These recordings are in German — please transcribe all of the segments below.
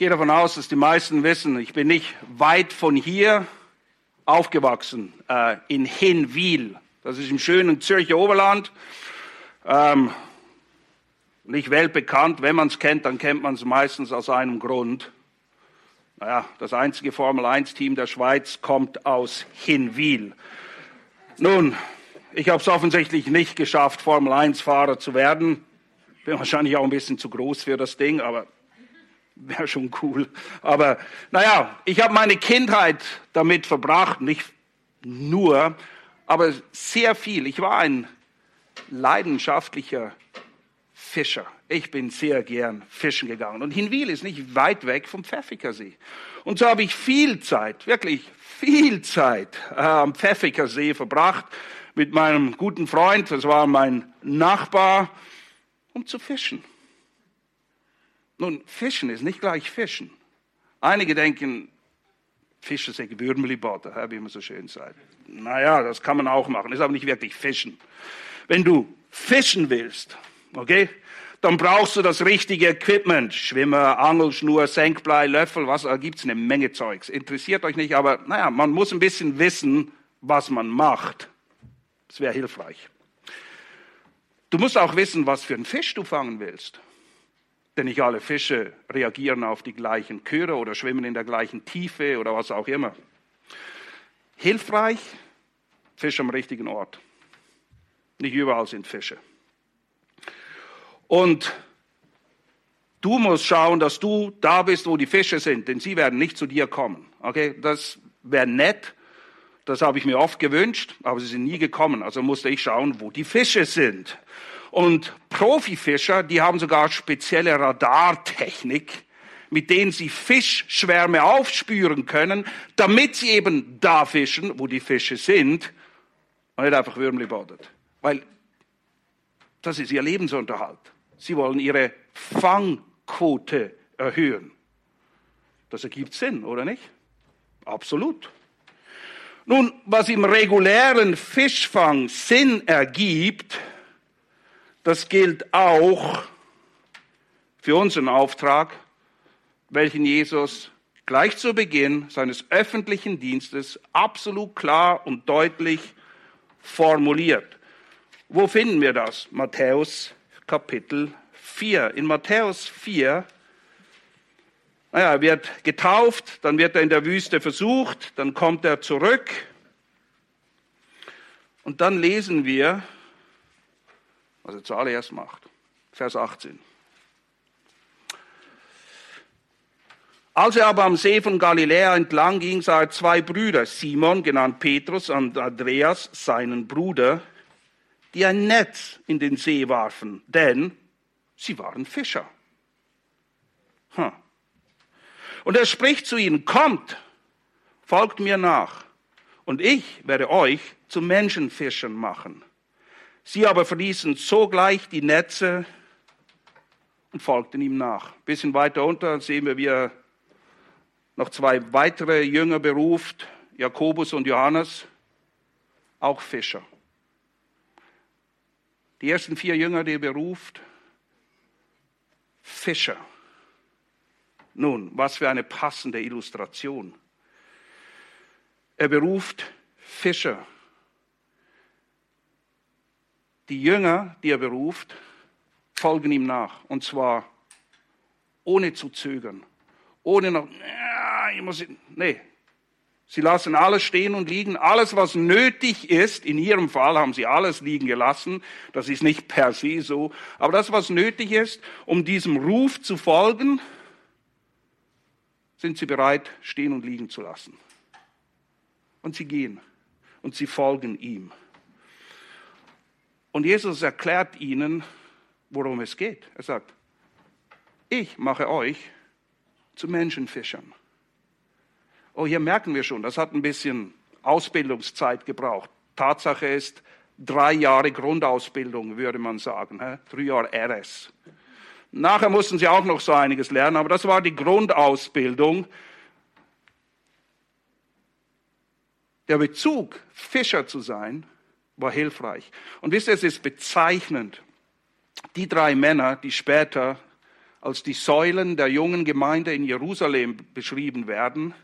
gehe davon aus, dass die meisten wissen, ich bin nicht weit von hier aufgewachsen, äh, in Hinwil. Das ist im schönen Zürcher Oberland. Ähm, nicht weltbekannt. Wenn man es kennt, dann kennt man es meistens aus einem Grund. Naja, das einzige Formel-1-Team der Schweiz kommt aus Hinwil. Nun, ich habe es offensichtlich nicht geschafft, Formel-1-Fahrer zu werden. Bin wahrscheinlich auch ein bisschen zu groß für das Ding, aber wäre schon cool. Aber naja, ich habe meine Kindheit damit verbracht, nicht nur, aber sehr viel. Ich war ein leidenschaftlicher Fischer. Ich bin sehr gern fischen gegangen. Und Hinwil ist nicht weit weg vom Pfäffikersee. Und so habe ich viel Zeit, wirklich viel Zeit am Pfäffikersee verbracht mit meinem guten Freund, das war mein Nachbar, um zu fischen. Nun, Fischen ist nicht gleich Fischen. Einige denken, Fische sind Würmeli-Botter, wie man so schön sagt. Naja, das kann man auch machen, ist aber nicht wirklich Fischen. Wenn du fischen willst, okay, dann brauchst du das richtige Equipment. Schwimmer, Angelschnur, Senkblei, Löffel, was, da gibt's eine Menge Zeugs. Interessiert euch nicht, aber naja, man muss ein bisschen wissen, was man macht. Das wäre hilfreich. Du musst auch wissen, was für einen Fisch du fangen willst. Denn nicht alle Fische reagieren auf die gleichen Chöre oder schwimmen in der gleichen Tiefe oder was auch immer. Hilfreich, Fisch am richtigen Ort. Nicht überall sind Fische. Und du musst schauen, dass du da bist, wo die Fische sind, denn sie werden nicht zu dir kommen. Okay, das wäre nett. Das habe ich mir oft gewünscht, aber sie sind nie gekommen. Also musste ich schauen, wo die Fische sind. Und Profifischer, die haben sogar spezielle Radartechnik, mit denen sie Fischschwärme aufspüren können, damit sie eben da fischen, wo die Fische sind, und nicht einfach Würmli badet. Weil das ist ihr Lebensunterhalt. Sie wollen ihre Fangquote erhöhen. Das ergibt Sinn, oder nicht? Absolut. Nun, was im regulären Fischfang Sinn ergibt, das gilt auch für unseren Auftrag, welchen Jesus gleich zu Beginn seines öffentlichen Dienstes absolut klar und deutlich formuliert. Wo finden wir das? Matthäus Kapitel 4. In Matthäus 4, naja, er wird getauft, dann wird er in der Wüste versucht, dann kommt er zurück. Und dann lesen wir, was er zuallererst macht. Vers 18. Als er aber am See von Galiläa entlang ging, sah er zwei Brüder, Simon, genannt Petrus, und Andreas, seinen Bruder, die ein Netz in den See warfen, denn sie waren Fischer. Und er spricht zu ihnen, kommt, folgt mir nach, und ich werde euch zu Menschenfischern machen. Sie aber verließen sogleich die Netze und folgten ihm nach. Ein bisschen weiter unter sehen wir, wie er noch zwei weitere Jünger beruft, Jakobus und Johannes, auch Fischer. Die ersten vier Jünger, die er beruft, Fischer. Nun, was für eine passende Illustration. Er beruft Fischer. Die Jünger, die er beruft, folgen ihm nach. Und zwar ohne zu zögern. Ohne noch, ich muss, nee, Sie lassen alles stehen und liegen. Alles, was nötig ist, in Ihrem Fall haben Sie alles liegen gelassen. Das ist nicht per se so. Aber das, was nötig ist, um diesem Ruf zu folgen, sind Sie bereit, stehen und liegen zu lassen. Und Sie gehen und Sie folgen ihm. Und Jesus erklärt ihnen, worum es geht. Er sagt, ich mache euch zu Menschenfischern. Oh, hier merken wir schon, das hat ein bisschen Ausbildungszeit gebraucht. Tatsache ist, drei Jahre Grundausbildung, würde man sagen, drei Jahre RS. Nachher mussten sie auch noch so einiges lernen, aber das war die Grundausbildung. Der Bezug, Fischer zu sein, war hilfreich. Und wisst ihr, es ist bezeichnend. Die drei Männer, die später als die Säulen der jungen Gemeinde in Jerusalem beschrieben werden,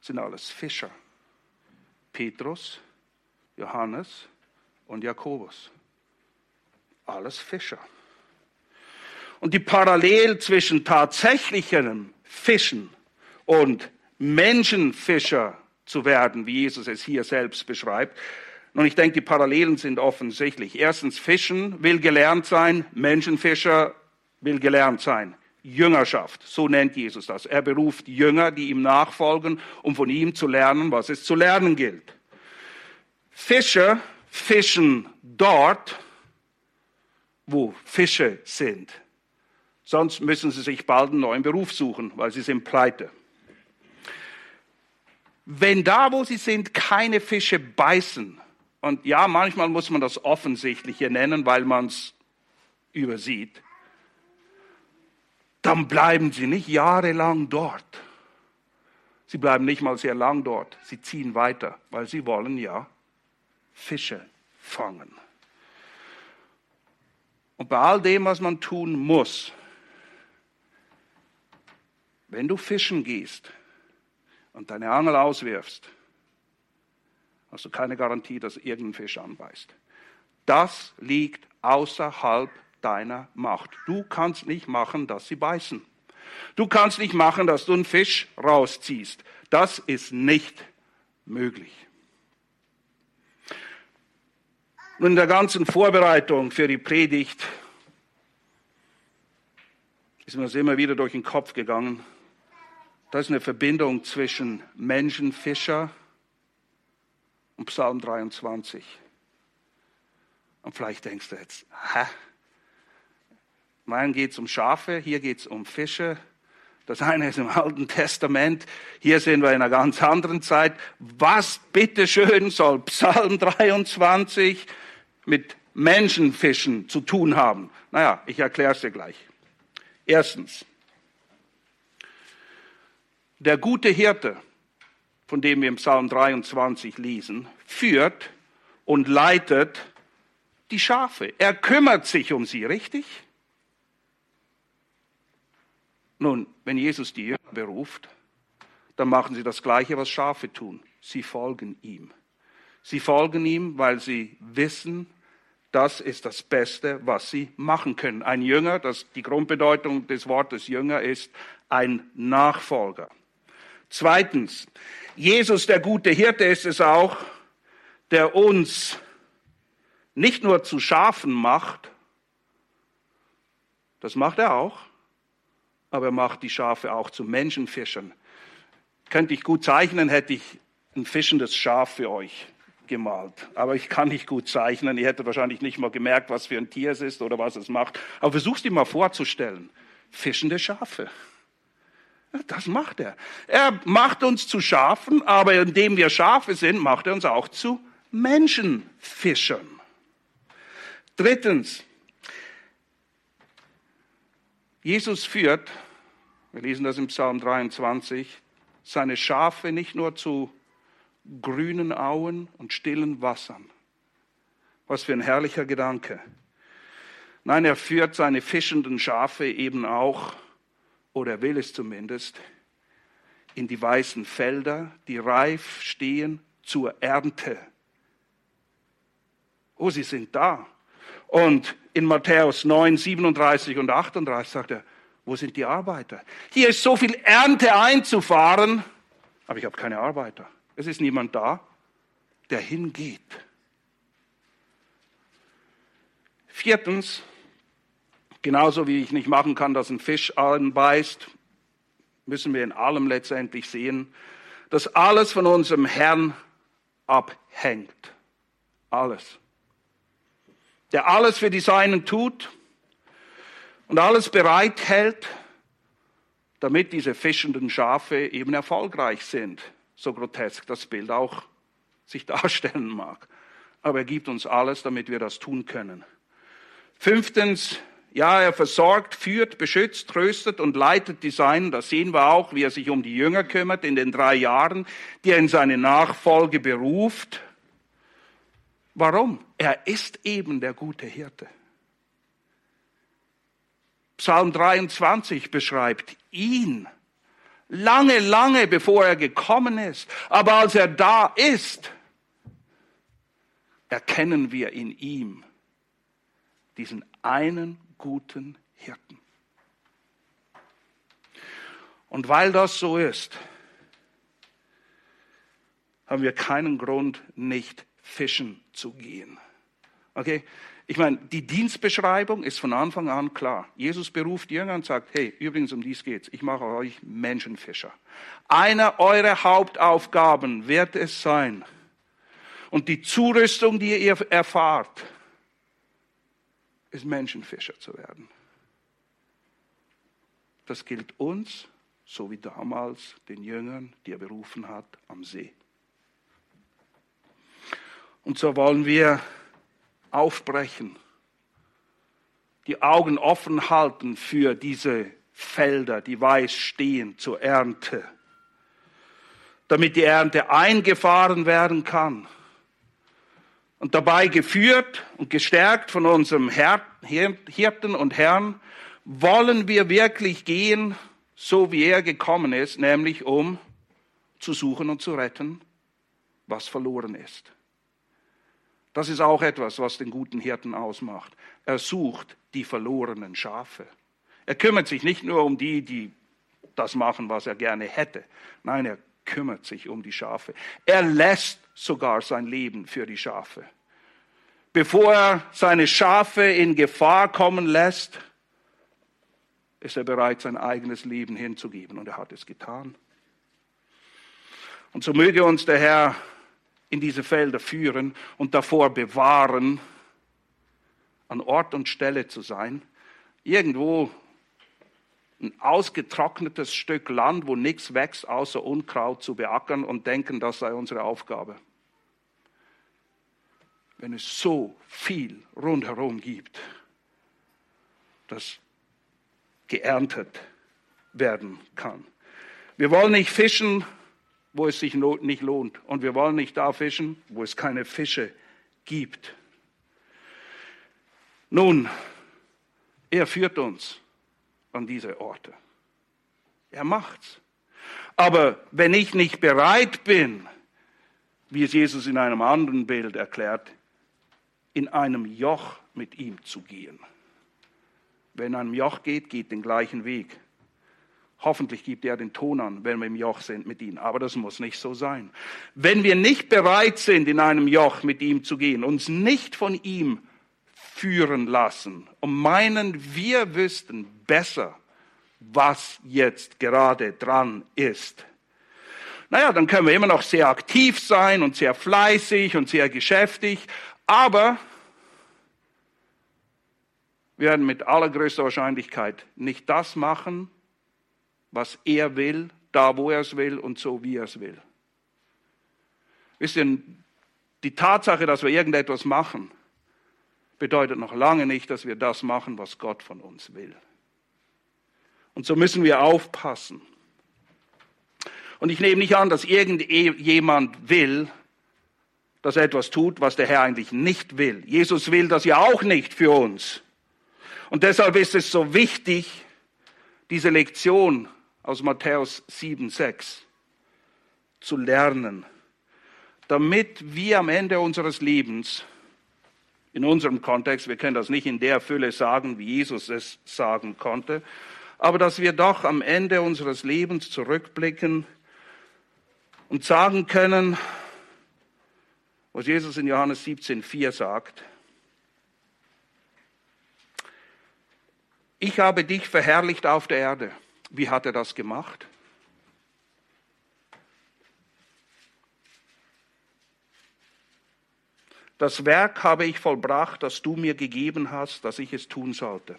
sind alles Fischer. Petrus, Johannes und Jakobus. Alles Fischer. Und die Parallel zwischen tatsächlichem Fischen und Menschenfischer zu werden, wie Jesus es hier selbst beschreibt. Und ich denke, die Parallelen sind offensichtlich. Erstens, Fischen will gelernt sein, Menschenfischer will gelernt sein. Jüngerschaft, so nennt Jesus das. Er beruft Jünger, die ihm nachfolgen, um von ihm zu lernen, was es zu lernen gilt. Fischer fischen dort, wo Fische sind. Sonst müssen sie sich bald einen neuen Beruf suchen, weil sie sind pleite. Wenn da, wo sie sind, keine Fische beißen, und ja, manchmal muss man das Offensichtliche nennen, weil man es übersieht, dann bleiben sie nicht jahrelang dort. Sie bleiben nicht mal sehr lang dort. Sie ziehen weiter, weil sie wollen ja Fische fangen. Und bei all dem, was man tun muss, wenn du fischen gehst und deine Angel auswirfst, hast du keine Garantie, dass irgendein Fisch anbeißt. Das liegt außerhalb deiner Macht. Du kannst nicht machen, dass sie beißen. Du kannst nicht machen, dass du einen Fisch rausziehst. Das ist nicht möglich. Und in der ganzen Vorbereitung für die Predigt ist mir das immer wieder durch den Kopf gegangen. Da ist eine Verbindung zwischen Menschenfischer und Psalm 23. Und vielleicht denkst du jetzt, hä? Mein geht es um Schafe, hier geht es um Fische. Das eine ist im Alten Testament, hier sind wir in einer ganz anderen Zeit. Was bitteschön soll Psalm 23 mit Menschenfischen zu tun haben? Naja, ich erkläre es dir gleich. Erstens, der gute Hirte, von dem wir im Psalm 23 lesen, führt und leitet die Schafe. Er kümmert sich um sie, richtig? Nun, wenn Jesus die Jünger beruft, dann machen sie das Gleiche, was Schafe tun. Sie folgen ihm. Sie folgen ihm, weil sie wissen, das ist das Beste, was sie machen können. Ein Jünger, das die Grundbedeutung des Wortes Jünger ist, ein Nachfolger. Zweitens, Jesus, der gute Hirte, ist es auch, der uns nicht nur zu Schafen macht, das macht er auch, aber er macht die Schafe auch zu Menschenfischern. Könnte ich gut zeichnen, hätte ich ein fischendes Schaf für euch gemalt. Aber ich kann nicht gut zeichnen. Ihr hättet wahrscheinlich nicht mal gemerkt, was für ein Tier es ist oder was es macht. Aber versuch's dir mal vorzustellen. Fischende Schafe. Das macht er. Er macht uns zu Schafen, aber indem wir Schafe sind, macht er uns auch zu Menschenfischern. Drittens, Jesus führt, wir lesen das im Psalm 23, seine Schafe nicht nur zu grünen Auen und stillen Wassern. Was für ein herrlicher Gedanke. Nein, er führt seine fischenden Schafe eben auch, oder er will es zumindest, in die weißen Felder, die reif stehen zur Ernte. Oh, sie sind da. Und in Matthäus 9, 37 und 38 sagt er, wo sind die Arbeiter? Hier ist so viel Ernte einzufahren, aber ich habe keine Arbeiter. Es ist niemand da, der hingeht. Viertens, genauso wie ich nicht machen kann, dass ein Fisch allen beißt, müssen wir in allem letztendlich sehen, dass alles von unserem Herrn abhängt. Alles der alles für die Seinen tut und alles bereithält, damit diese fischenden Schafe eben erfolgreich sind. So grotesk das Bild auch sich darstellen mag. Aber er gibt uns alles, damit wir das tun können. Fünftens, ja, er versorgt, führt, beschützt, tröstet und leitet die Seinen. Das sehen wir auch, wie er sich um die Jünger kümmert in den drei Jahren, die er in seine Nachfolge beruft. Warum? Er ist eben der gute Hirte. Psalm 23 beschreibt ihn. Lange, lange bevor er gekommen ist. Aber als er da ist, erkennen wir in ihm diesen einen guten Hirten. Und weil das so ist, haben wir keinen Grund, nicht fischen zu gehen. Okay? Ich meine, die Dienstbeschreibung ist von Anfang an klar. Jesus beruft Jünger und sagt, hey, übrigens um dies geht's. Ich mache euch Menschenfischer. Eine eurer Hauptaufgaben wird es sein. Und die Zurüstung, die ihr erfahrt, ist Menschenfischer zu werden. Das gilt uns, so wie damals den Jüngern, die er berufen hat, am See. Und so wollen wir aufbrechen, die Augen offen halten für diese Felder, die weiß stehen zur Ernte, damit die Ernte eingefahren werden kann und dabei geführt und gestärkt von unserem Hirten und Herrn, wollen wir wirklich gehen, so wie er gekommen ist, nämlich um zu suchen und zu retten, was verloren ist. Das ist auch etwas, was den guten Hirten ausmacht. Er sucht die verlorenen Schafe. Er kümmert sich nicht nur um die, die das machen, was er gerne hätte. Nein, er kümmert sich um die Schafe. Er lässt sogar sein Leben für die Schafe. Bevor er seine Schafe in Gefahr kommen lässt, ist er bereit, sein eigenes Leben hinzugeben. Und er hat es getan. Und so möge uns der Herr in diese Felder führen und davor bewahren, an Ort und Stelle zu sein, irgendwo ein ausgetrocknetes Stück Land, wo nichts wächst, außer Unkraut zu beackern und denken, das sei unsere Aufgabe. Wenn es so viel rundherum gibt, das geerntet werden kann. Wir wollen nicht fischen wo es sich nicht lohnt. Und wir wollen nicht da fischen, wo es keine Fische gibt. Nun, er führt uns an diese Orte. Er macht's. Aber wenn ich nicht bereit bin, wie es Jesus in einem anderen Bild erklärt, in einem Joch mit ihm zu gehen. Wer in einem Joch geht, geht den gleichen Weg. Hoffentlich gibt er den Ton an, wenn wir im Joch sind mit ihm. Aber das muss nicht so sein. Wenn wir nicht bereit sind, in einem Joch mit ihm zu gehen, uns nicht von ihm führen lassen und meinen, wir wüssten besser, was jetzt gerade dran ist. Naja, dann können wir immer noch sehr aktiv sein und sehr fleißig und sehr geschäftig, aber wir werden mit allergrößter Wahrscheinlichkeit nicht das machen, was er will, da wo er es will und so wie er es will. Wisst ihr, die Tatsache, dass wir irgendetwas machen, bedeutet noch lange nicht, dass wir das machen, was Gott von uns will. Und so müssen wir aufpassen. Und ich nehme nicht an, dass irgendjemand will, dass er etwas tut, was der Herr eigentlich nicht will. Jesus will das ja auch nicht für uns. Und deshalb ist es so wichtig, diese Lektion aus Matthäus 7, 6 zu lernen, damit wir am Ende unseres Lebens, in unserem Kontext, wir können das nicht in der Fülle sagen, wie Jesus es sagen konnte, aber dass wir doch am Ende unseres Lebens zurückblicken und sagen können, was Jesus in Johannes 17, 4 sagt, ich habe dich verherrlicht auf der Erde wie hat er das gemacht? Das Werk habe ich vollbracht, das du mir gegeben hast, dass ich es tun sollte.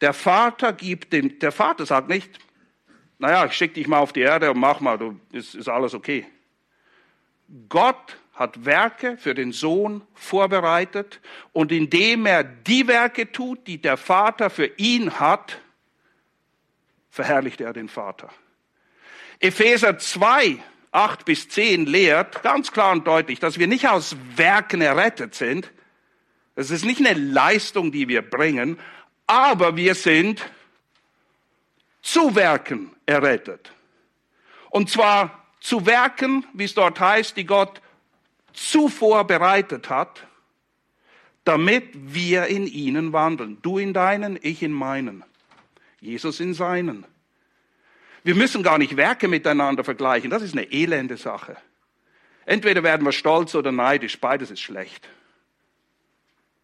Der Vater gibt dem, der Vater sagt nicht, naja, ich schicke dich mal auf die Erde und mach mal, du, ist, ist alles okay. Gott hat Werke für den Sohn vorbereitet und indem er die Werke tut, die der Vater für ihn hat, verherrlicht er den Vater. Epheser 2, 8 bis 10 lehrt ganz klar und deutlich, dass wir nicht aus Werken errettet sind. Es ist nicht eine Leistung, die wir bringen, aber wir sind zu Werken errettet. Und zwar zu Werken, wie es dort heißt, die Gott zuvor bereitet hat, damit wir in ihnen wandeln. Du in deinen, ich in meinen. Jesus in seinen. Wir müssen gar nicht Werke miteinander vergleichen. Das ist eine elende Sache. Entweder werden wir stolz oder neidisch. Beides ist schlecht.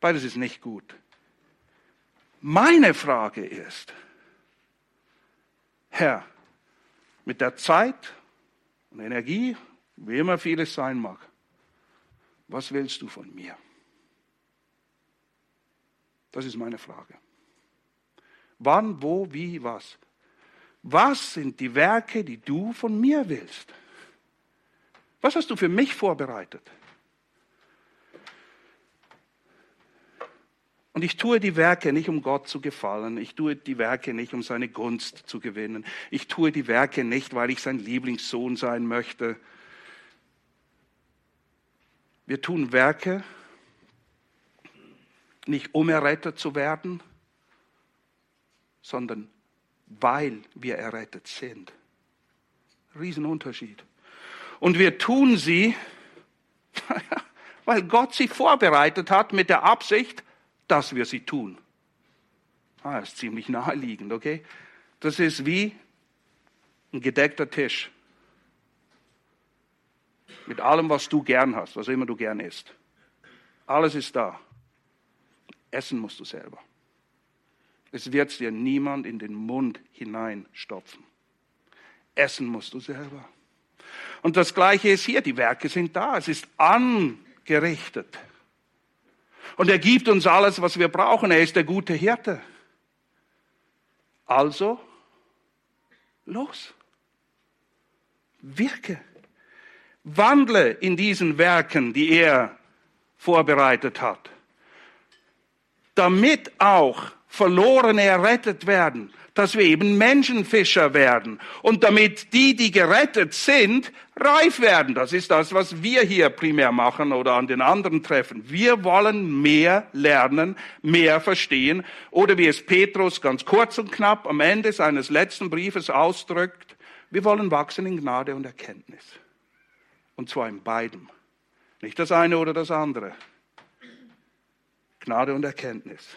Beides ist nicht gut. Meine Frage ist, Herr, mit der Zeit und Energie, wie immer vieles sein mag, was willst du von mir? Das ist meine Frage. Wann, wo, wie, was? Was sind die Werke, die du von mir willst? Was hast du für mich vorbereitet? Und ich tue die Werke nicht, um Gott zu gefallen. Ich tue die Werke nicht, um seine Gunst zu gewinnen. Ich tue die Werke nicht, weil ich sein Lieblingssohn sein möchte. Wir tun Werke nicht, um errettet zu werden, sondern weil wir errettet sind. Riesenunterschied. Und wir tun sie, weil Gott sie vorbereitet hat mit der Absicht, dass wir sie tun. Ah, ist ziemlich naheliegend, okay? Das ist wie ein gedeckter Tisch. Mit allem, was du gern hast, was immer du gern isst. Alles ist da. Essen musst du selber. Es wird dir niemand in den Mund hineinstopfen. Essen musst du selber. Und das Gleiche ist hier, die Werke sind da, es ist angerichtet. Und er gibt uns alles, was wir brauchen. Er ist der gute Hirte. Also, los. Wirke. Wandle in diesen Werken, die er vorbereitet hat. Damit auch Verlorene errettet werden dass wir eben Menschenfischer werden und damit die, die gerettet sind, reif werden. Das ist das, was wir hier primär machen oder an den anderen Treffen. Wir wollen mehr lernen, mehr verstehen oder wie es Petrus ganz kurz und knapp am Ende seines letzten Briefes ausdrückt, wir wollen wachsen in Gnade und Erkenntnis. Und zwar in beidem. Nicht das eine oder das andere. Gnade und Erkenntnis.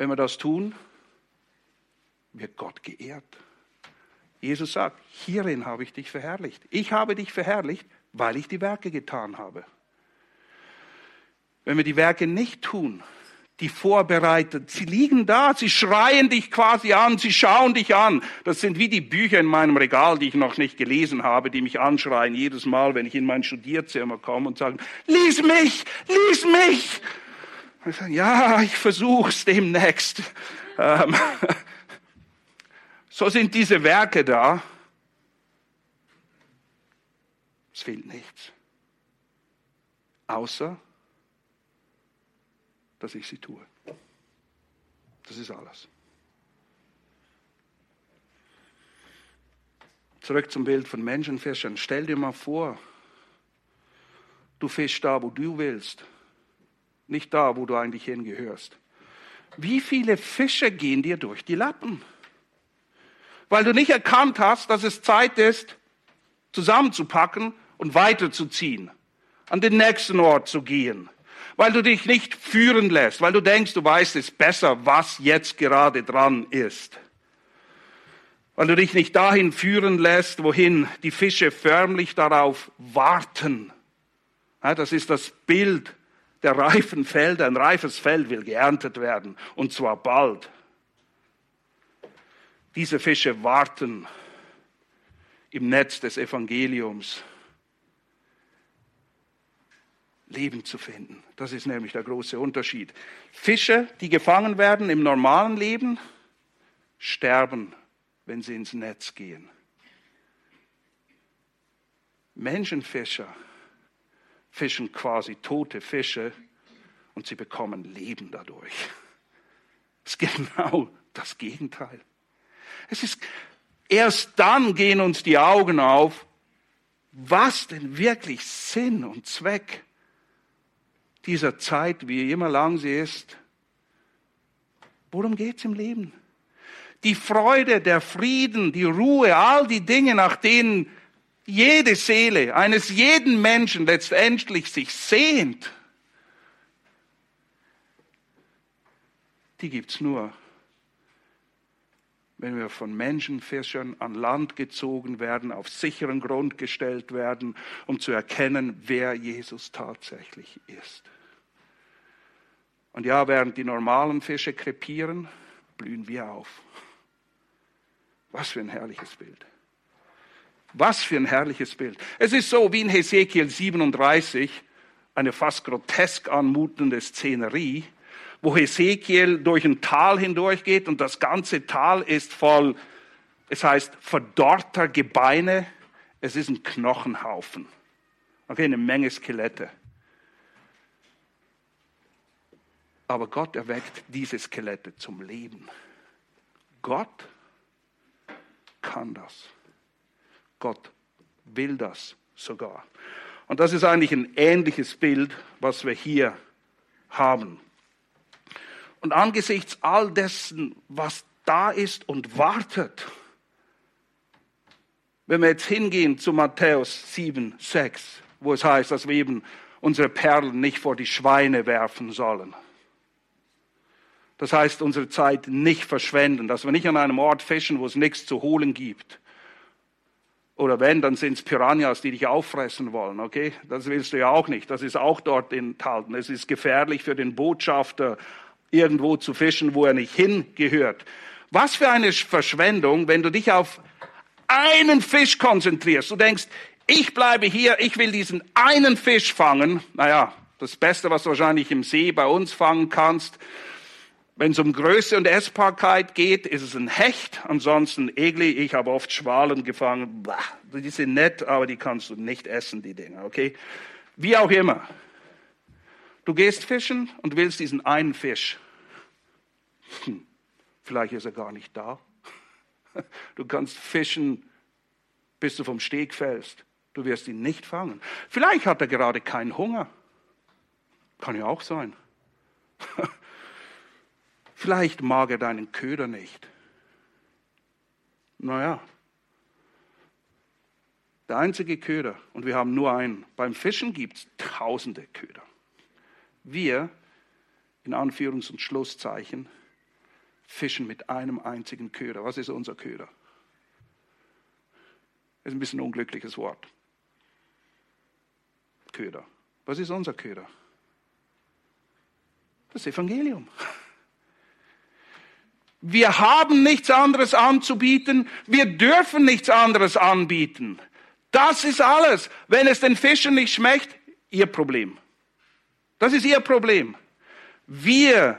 Wenn wir das tun, wird Gott geehrt. Jesus sagt, hierin habe ich dich verherrlicht. Ich habe dich verherrlicht, weil ich die Werke getan habe. Wenn wir die Werke nicht tun, die vorbereitet, sie liegen da, sie schreien dich quasi an, sie schauen dich an. Das sind wie die Bücher in meinem Regal, die ich noch nicht gelesen habe, die mich anschreien jedes Mal, wenn ich in mein Studierzimmer komme und sagen, lies mich, lies mich. Und ich sage, ja, ich versuch's demnächst. Ähm, so sind diese Werke da. Es fehlt nichts. Außer, dass ich sie tue. Das ist alles. Zurück zum Bild von Menschenfischern. Stell dir mal vor, du fischst da, wo du willst, nicht da, wo du eigentlich hingehörst. Wie viele Fische gehen dir durch die Lappen? weil du nicht erkannt hast, dass es Zeit ist, zusammenzupacken und weiterzuziehen, an den nächsten Ort zu gehen, weil du dich nicht führen lässt, weil du denkst, du weißt es besser, was jetzt gerade dran ist, weil du dich nicht dahin führen lässt, wohin die Fische förmlich darauf warten. Das ist das Bild der reifen Felder. Ein reifes Feld will geerntet werden und zwar bald. Diese Fische warten im Netz des Evangeliums Leben zu finden. Das ist nämlich der große Unterschied. Fische, die gefangen werden im normalen Leben, sterben, wenn sie ins Netz gehen. Menschenfischer fischen quasi tote Fische und sie bekommen Leben dadurch. Das ist genau das Gegenteil. Es ist, erst dann gehen uns die Augen auf, was denn wirklich Sinn und Zweck dieser Zeit, wie immer lang sie ist, Worum geht's im Leben? Die Freude, der Frieden, die Ruhe, all die Dinge, nach denen jede Seele eines jeden Menschen letztendlich sich sehnt, die gibt's nur, wenn wir von Menschenfischern an Land gezogen werden, auf sicheren Grund gestellt werden, um zu erkennen, wer Jesus tatsächlich ist. Und ja, während die normalen Fische krepieren, blühen wir auf. Was für ein herrliches Bild. Was für ein herrliches Bild. Es ist so wie in Hesekiel 37, eine fast grotesk anmutende Szenerie, wo Hesekiel durch ein Tal hindurchgeht und das ganze Tal ist voll, es heißt verdorrter Gebeine, es ist ein Knochenhaufen. Okay, eine Menge Skelette. Aber Gott erweckt diese Skelette zum Leben. Gott kann das. Gott will das sogar. Und das ist eigentlich ein ähnliches Bild, was wir hier haben. Und angesichts all dessen, was da ist und wartet, wenn wir jetzt hingehen zu Matthäus 7, 6, wo es heißt, dass wir eben unsere Perlen nicht vor die Schweine werfen sollen. Das heißt, unsere Zeit nicht verschwenden, dass wir nicht an einem Ort fischen, wo es nichts zu holen gibt. Oder wenn, dann sind es Piranhas, die dich auffressen wollen, okay? Das willst du ja auch nicht. Das ist auch dort enthalten. Es ist gefährlich für den Botschafter, irgendwo zu fischen, wo er nicht hingehört. Was für eine Verschwendung, wenn du dich auf einen Fisch konzentrierst. Du denkst, ich bleibe hier, ich will diesen einen Fisch fangen. Naja, das Beste, was du wahrscheinlich im See bei uns fangen kannst, wenn es um Größe und Essbarkeit geht, ist es ein Hecht, ansonsten Egli. Ich habe oft Schwalen gefangen. die sind nett, aber die kannst du nicht essen, die Dinger, okay? Wie auch immer. Du gehst fischen und willst diesen einen Fisch. Hm, vielleicht ist er gar nicht da. Du kannst fischen, bis du vom Steg fällst. Du wirst ihn nicht fangen. Vielleicht hat er gerade keinen Hunger. Kann ja auch sein. Vielleicht mag er deinen Köder nicht. Naja, der einzige Köder, und wir haben nur einen. Beim Fischen gibt es tausende Köder. Wir, in Anführungs- und Schlusszeichen, fischen mit einem einzigen Köder. Was ist unser Köder? Das ist ein bisschen ein unglückliches Wort. Köder. Was ist unser Köder? Das Evangelium. Wir haben nichts anderes anzubieten. Wir dürfen nichts anderes anbieten. Das ist alles. Wenn es den Fischen nicht schmeckt, ihr Problem. Das ist ihr Problem. Wir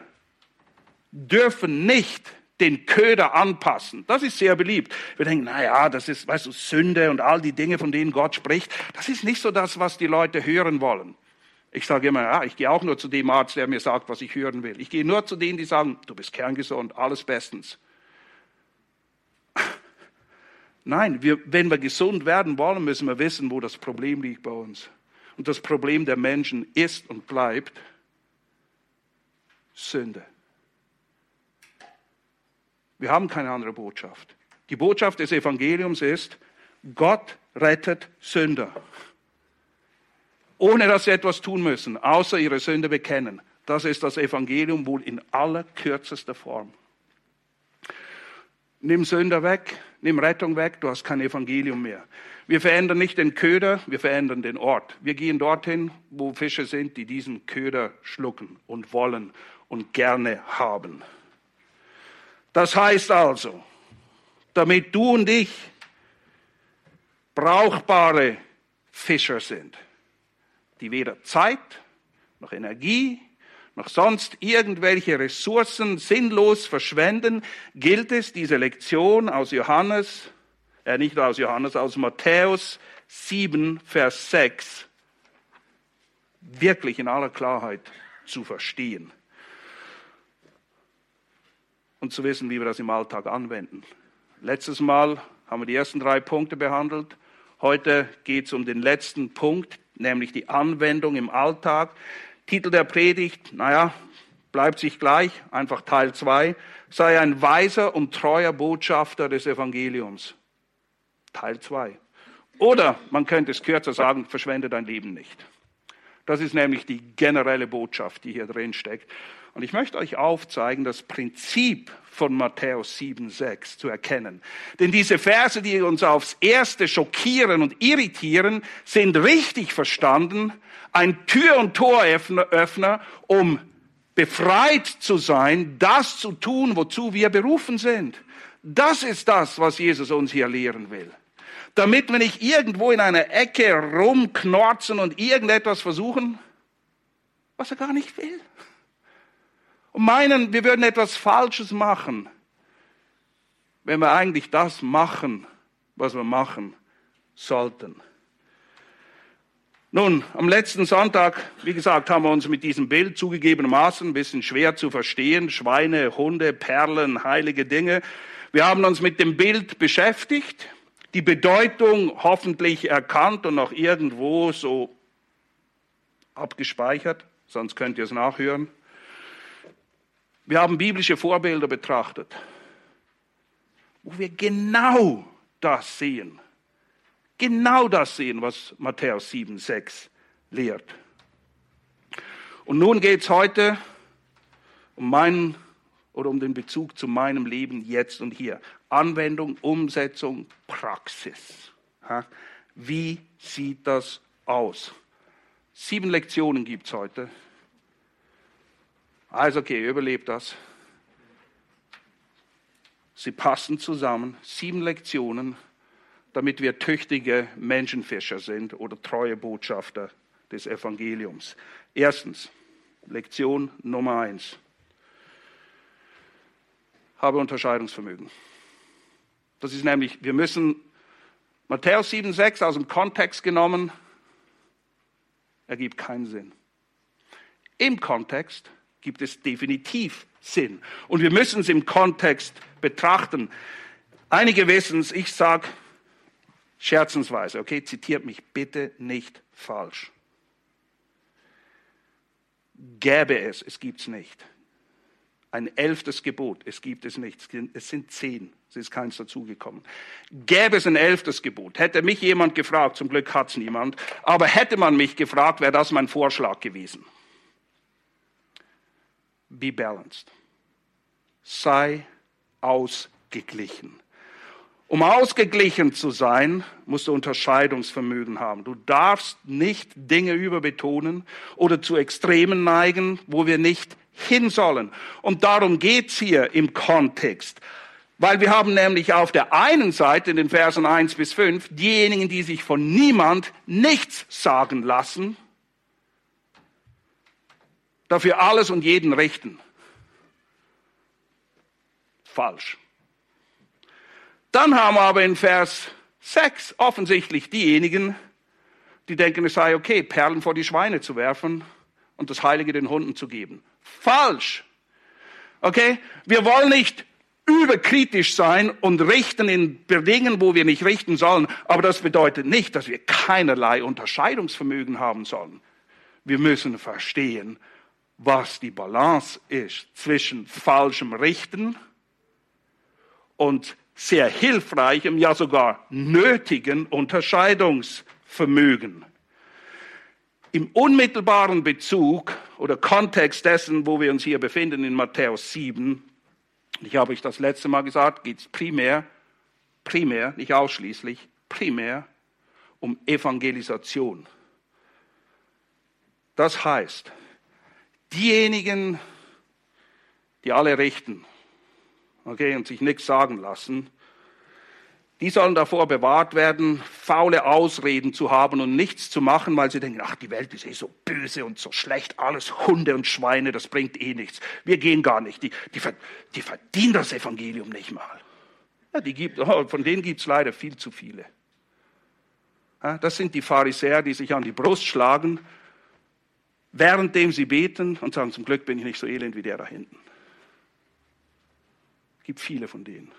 dürfen nicht den Köder anpassen. Das ist sehr beliebt. Wir denken, na ja, das ist, weißt du, Sünde und all die Dinge, von denen Gott spricht. Das ist nicht so das, was die Leute hören wollen. Ich sage immer, ja, ich gehe auch nur zu dem Arzt, der mir sagt, was ich hören will. Ich gehe nur zu denen, die sagen, du bist kerngesund, alles bestens. Nein, wir, wenn wir gesund werden wollen, müssen wir wissen, wo das Problem liegt bei uns. Und das Problem der Menschen ist und bleibt Sünde. Wir haben keine andere Botschaft. Die Botschaft des Evangeliums ist, Gott rettet Sünder ohne dass sie etwas tun müssen, außer ihre Sünde bekennen. Das ist das Evangelium wohl in allerkürzester Form. Nimm Sünder weg, nimm Rettung weg, du hast kein Evangelium mehr. Wir verändern nicht den Köder, wir verändern den Ort. Wir gehen dorthin, wo Fische sind, die diesen Köder schlucken und wollen und gerne haben. Das heißt also, damit du und ich brauchbare Fischer sind, die weder Zeit noch Energie noch sonst irgendwelche Ressourcen sinnlos verschwenden, gilt es, diese Lektion aus Johannes, äh nicht aus Johannes, aus Matthäus 7, Vers 6 wirklich in aller Klarheit zu verstehen und zu wissen, wie wir das im Alltag anwenden. Letztes Mal haben wir die ersten drei Punkte behandelt. Heute geht es um den letzten Punkt, nämlich die Anwendung im Alltag. Titel der Predigt, naja, bleibt sich gleich, einfach Teil 2, sei ein weiser und treuer Botschafter des Evangeliums. Teil 2. Oder man könnte es kürzer sagen, verschwende dein Leben nicht. Das ist nämlich die generelle Botschaft, die hier drin steckt. Und ich möchte euch aufzeigen, das Prinzip von Matthäus 7,6 zu erkennen. Denn diese Verse, die uns aufs Erste schockieren und irritieren, sind richtig verstanden ein Tür- und Toröffner, um befreit zu sein, das zu tun, wozu wir berufen sind. Das ist das, was Jesus uns hier lehren will. Damit wir nicht irgendwo in einer Ecke rumknorzen und irgendetwas versuchen, was er gar nicht will. Und meinen, wir würden etwas Falsches machen, wenn wir eigentlich das machen, was wir machen sollten. Nun, am letzten Sonntag, wie gesagt, haben wir uns mit diesem Bild zugegebenermaßen ein bisschen schwer zu verstehen. Schweine, Hunde, Perlen, heilige Dinge. Wir haben uns mit dem Bild beschäftigt, die Bedeutung hoffentlich erkannt und noch irgendwo so abgespeichert, sonst könnt ihr es nachhören. Wir haben biblische Vorbilder betrachtet, wo wir genau das sehen genau das sehen, was Matthäus 7, 6 lehrt. Und nun geht es heute um meinen oder um den Bezug zu meinem Leben jetzt und hier. Anwendung, Umsetzung, Praxis. Wie sieht das aus? Sieben Lektionen gibt es heute. Also okay, überlebt das. Sie passen zusammen. Sieben Lektionen damit wir tüchtige Menschenfischer sind oder treue Botschafter des Evangeliums. Erstens, Lektion Nummer eins. Habe Unterscheidungsvermögen. Das ist nämlich, wir müssen Matthäus 7,6 aus dem Kontext genommen, ergibt keinen Sinn. Im Kontext gibt es definitiv Sinn. Und wir müssen es im Kontext betrachten. Einige wissen es, ich sage, scherzensweise, okay, zitiert mich bitte nicht falsch. Gäbe es, es gibt es nicht. Ein elftes Gebot, es gibt es nicht. Es sind zehn, es ist keins dazugekommen. Gäbe es ein elftes Gebot, hätte mich jemand gefragt, zum Glück hat es niemand, aber hätte man mich gefragt, wäre das mein Vorschlag gewesen. Be balanced. Sei ausgeglichen. Um ausgeglichen zu sein, musst du Unterscheidungsvermögen haben. Du darfst nicht Dinge überbetonen oder zu Extremen neigen, wo wir nicht hin sollen. Und darum geht's hier im Kontext. Weil wir haben nämlich auf der einen Seite in den Versen 1 bis 5 diejenigen, die sich von niemand nichts sagen lassen, dafür alles und jeden richten. Falsch. Dann haben wir aber in Vers 6 offensichtlich diejenigen, die denken, es sei okay, Perlen vor die Schweine zu werfen und das Heilige den Hunden zu geben. Falsch. Okay? Wir wollen nicht überkritisch sein und richten in Dingen, wo wir nicht richten sollen. Aber das bedeutet nicht, dass wir keinerlei Unterscheidungsvermögen haben sollen. Wir müssen verstehen, was die Balance ist zwischen falschem Richten und sehr hilfreichem, ja sogar nötigen Unterscheidungsvermögen. Im unmittelbaren Bezug oder Kontext dessen, wo wir uns hier befinden in Matthäus 7, ich habe euch das letzte Mal gesagt, geht es primär, primär, nicht ausschließlich, primär um Evangelisation. Das heißt, diejenigen, die alle richten, okay, und sich nichts sagen lassen, die sollen davor bewahrt werden, faule Ausreden zu haben und nichts zu machen, weil sie denken, ach, die Welt ist eh so böse und so schlecht, alles Hunde und Schweine, das bringt eh nichts. Wir gehen gar nicht. Die, die, die verdienen das Evangelium nicht mal. Ja, die gibt, oh, von denen gibt es leider viel zu viele. Ja, das sind die Pharisäer, die sich an die Brust schlagen, währenddem sie beten und sagen, zum Glück bin ich nicht so elend wie der da hinten. Es gibt viele von denen.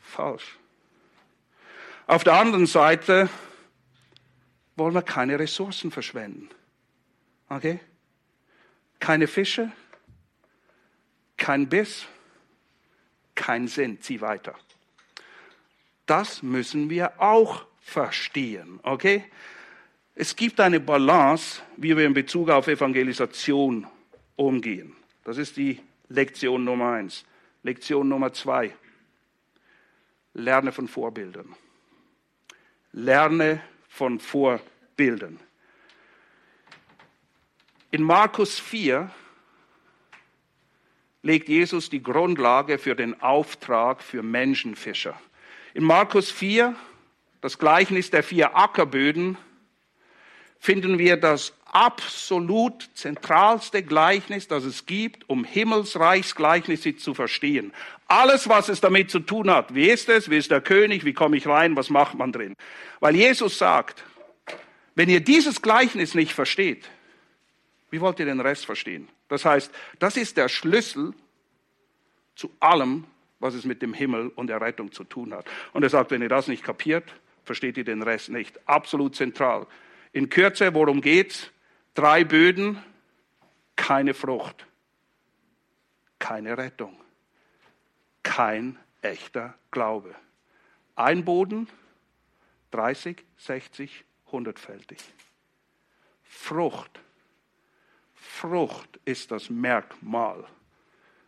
Falsch. Auf der anderen Seite wollen wir keine Ressourcen verschwenden. Okay? Keine Fische, kein Biss, kein Sinn. Zieh weiter. Das müssen wir auch verstehen, okay? Es gibt eine Balance, wie wir in Bezug auf Evangelisation umgehen. Das ist die Lektion Nummer eins. Lektion Nummer zwei. Lerne von Vorbildern. Lerne von Vorbildern. In Markus 4 legt Jesus die Grundlage für den Auftrag für Menschenfischer. In Markus 4, das Gleichnis der vier Ackerböden, finden wir das absolut zentralste Gleichnis, das es gibt, um Himmelsreichsgleichnisse zu verstehen. Alles, was es damit zu tun hat, wie ist es, wie ist der König, wie komme ich rein, was macht man drin. Weil Jesus sagt, wenn ihr dieses Gleichnis nicht versteht, wie wollt ihr den Rest verstehen? Das heißt, das ist der Schlüssel zu allem, was es mit dem Himmel und der Rettung zu tun hat. Und er sagt, wenn ihr das nicht kapiert, versteht ihr den Rest nicht. Absolut zentral. In Kürze, worum geht's? Drei Böden, keine Frucht, keine Rettung, kein echter Glaube. Ein Boden, 30, 60, 100-fältig. Frucht. Frucht ist das Merkmal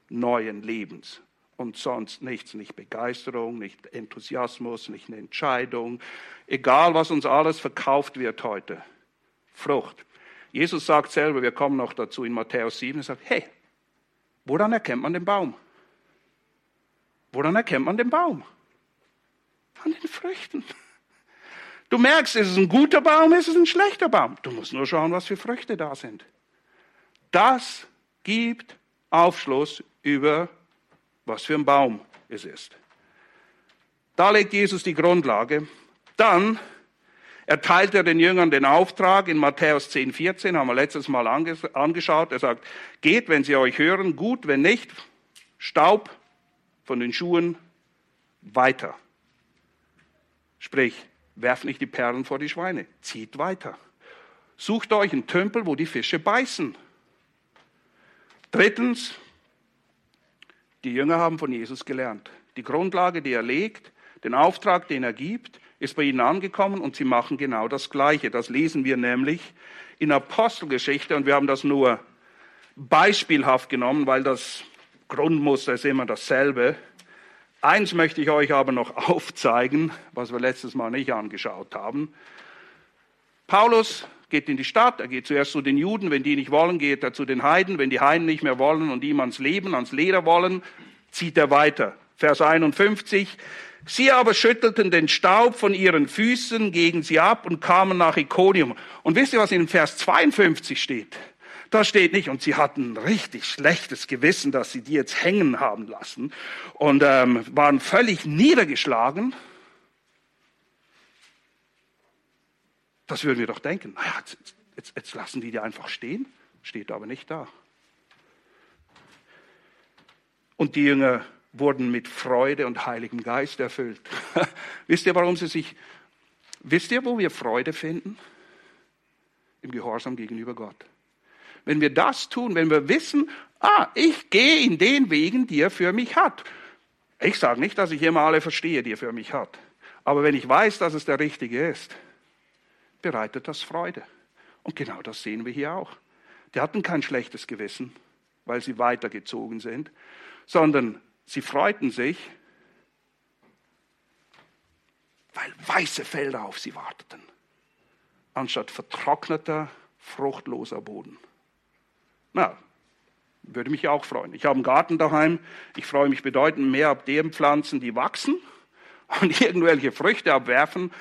neuen Lebens und sonst nichts, nicht Begeisterung, nicht Enthusiasmus, nicht eine Entscheidung, egal was uns alles verkauft wird heute. Frucht. Jesus sagt selber, wir kommen noch dazu in Matthäus 7, er sagt, hey, woran erkennt man den Baum? Woran erkennt man den Baum? An den Früchten. Du merkst, ist es ein guter Baum, ist es ein schlechter Baum. Du musst nur schauen, was für Früchte da sind. Das gibt Aufschluss über, was für ein Baum es ist. Da legt Jesus die Grundlage. Dann erteilt er den Jüngern den Auftrag in Matthäus 10, 14, haben wir letztes Mal angeschaut. Er sagt, geht, wenn sie euch hören, gut, wenn nicht, Staub von den Schuhen weiter. Sprich, werft nicht die Perlen vor die Schweine, zieht weiter. Sucht euch einen Tümpel, wo die Fische beißen. Drittens, die Jünger haben von Jesus gelernt. Die Grundlage, die er legt, den Auftrag, den er gibt, ist bei ihnen angekommen und sie machen genau das Gleiche. Das lesen wir nämlich in Apostelgeschichte und wir haben das nur beispielhaft genommen, weil das Grundmuster ist immer dasselbe. Eins möchte ich euch aber noch aufzeigen, was wir letztes Mal nicht angeschaut haben. Paulus geht in die Stadt, er geht zuerst zu den Juden, wenn die nicht wollen, geht er zu den Heiden, wenn die Heiden nicht mehr wollen und ihm ans Leben, ans Leder wollen, zieht er weiter. Vers 51, sie aber schüttelten den Staub von ihren Füßen gegen sie ab und kamen nach Iconium. Und wisst ihr, was in Vers 52 steht? Da steht nicht, und sie hatten richtig schlechtes Gewissen, dass sie die jetzt hängen haben lassen und ähm, waren völlig niedergeschlagen, Das würden wir doch denken. Naja, jetzt, jetzt, jetzt lassen die die einfach stehen. Steht aber nicht da. Und die Jünger wurden mit Freude und Heiligem Geist erfüllt. wisst ihr, warum sie sich, wisst ihr, wo wir Freude finden? Im Gehorsam gegenüber Gott. Wenn wir das tun, wenn wir wissen, ah, ich gehe in den Wegen, die er für mich hat. Ich sage nicht, dass ich immer alle verstehe, die er für mich hat. Aber wenn ich weiß, dass es der Richtige ist, bereitet das Freude. Und genau das sehen wir hier auch. Die hatten kein schlechtes Gewissen, weil sie weitergezogen sind, sondern sie freuten sich, weil weiße Felder auf sie warteten, anstatt vertrockneter, fruchtloser Boden. Na, würde mich auch freuen. Ich habe einen Garten daheim. Ich freue mich bedeutend mehr ab den Pflanzen, die wachsen und irgendwelche Früchte abwerfen,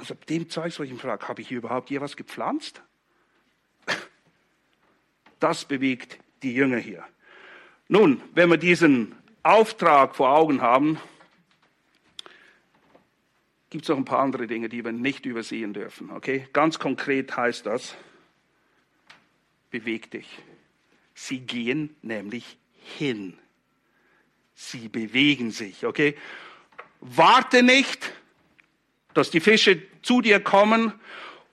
also dem Zeug soll ich ihn fragen, habe ich hier überhaupt je was gepflanzt? Das bewegt die Jünger hier. Nun, wenn wir diesen Auftrag vor Augen haben, gibt es noch ein paar andere Dinge, die wir nicht übersehen dürfen. Okay? Ganz konkret heißt das, beweg dich. Sie gehen nämlich hin. Sie bewegen sich. Okay? Warte nicht, dass die Fische zu dir kommen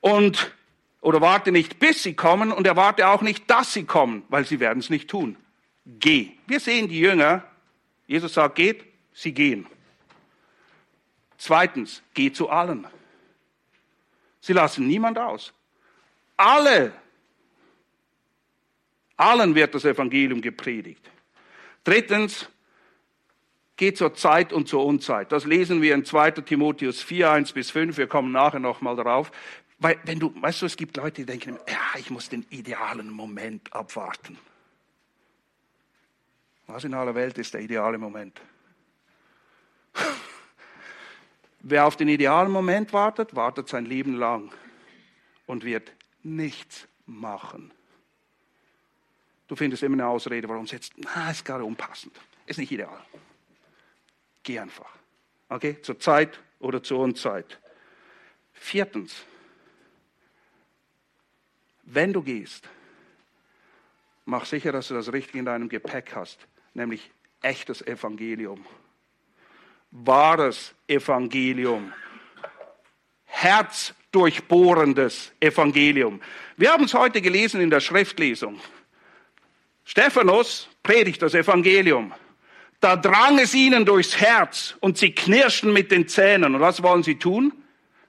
und Oder warte nicht, bis sie kommen und erwarte auch nicht, dass sie kommen, weil sie werden es nicht tun. Geh. Wir sehen die Jünger. Jesus sagt, geht, sie gehen. Zweitens, geh zu allen. Sie lassen niemand aus. Alle, allen wird das Evangelium gepredigt. Drittens, geh zur Zeit und zur Unzeit. Das lesen wir in 2. Timotheus 4, 1 bis 5. Wir kommen nachher nochmal darauf. Weil, wenn du, weißt du, es gibt Leute, die denken, ja, ich muss den idealen Moment abwarten. Was in aller Welt ist der ideale Moment? Wer auf den idealen Moment wartet, wartet sein Leben lang und wird nichts machen. Du findest immer eine Ausrede, warum es jetzt, na, ist gerade unpassend. Ist nicht ideal. Geh einfach. Okay? Zur Zeit oder zur Unzeit. Viertens, wenn du gehst, mach sicher, dass du das Richtige in deinem Gepäck hast, nämlich echtes Evangelium, wahres Evangelium, herzdurchbohrendes Evangelium. Wir haben es heute gelesen in der Schriftlesung. Stephanus predigt das Evangelium. Da drang es ihnen durchs Herz und sie knirschten mit den Zähnen. Und was wollen sie tun?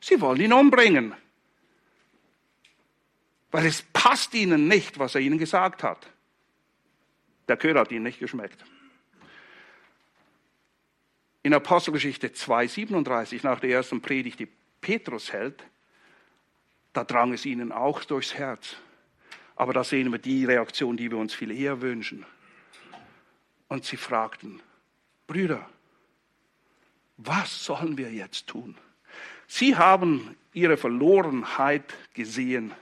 Sie wollen ihn umbringen weil es passt ihnen nicht, was er ihnen gesagt hat. Der Köder hat ihnen nicht geschmeckt. In Apostelgeschichte 2,37, nach der ersten Predigt, die Petrus hält, da drang es ihnen auch durchs Herz. Aber da sehen wir die Reaktion, die wir uns viel eher wünschen. Und sie fragten, Brüder, was sollen wir jetzt tun? Sie haben ihre Verlorenheit gesehen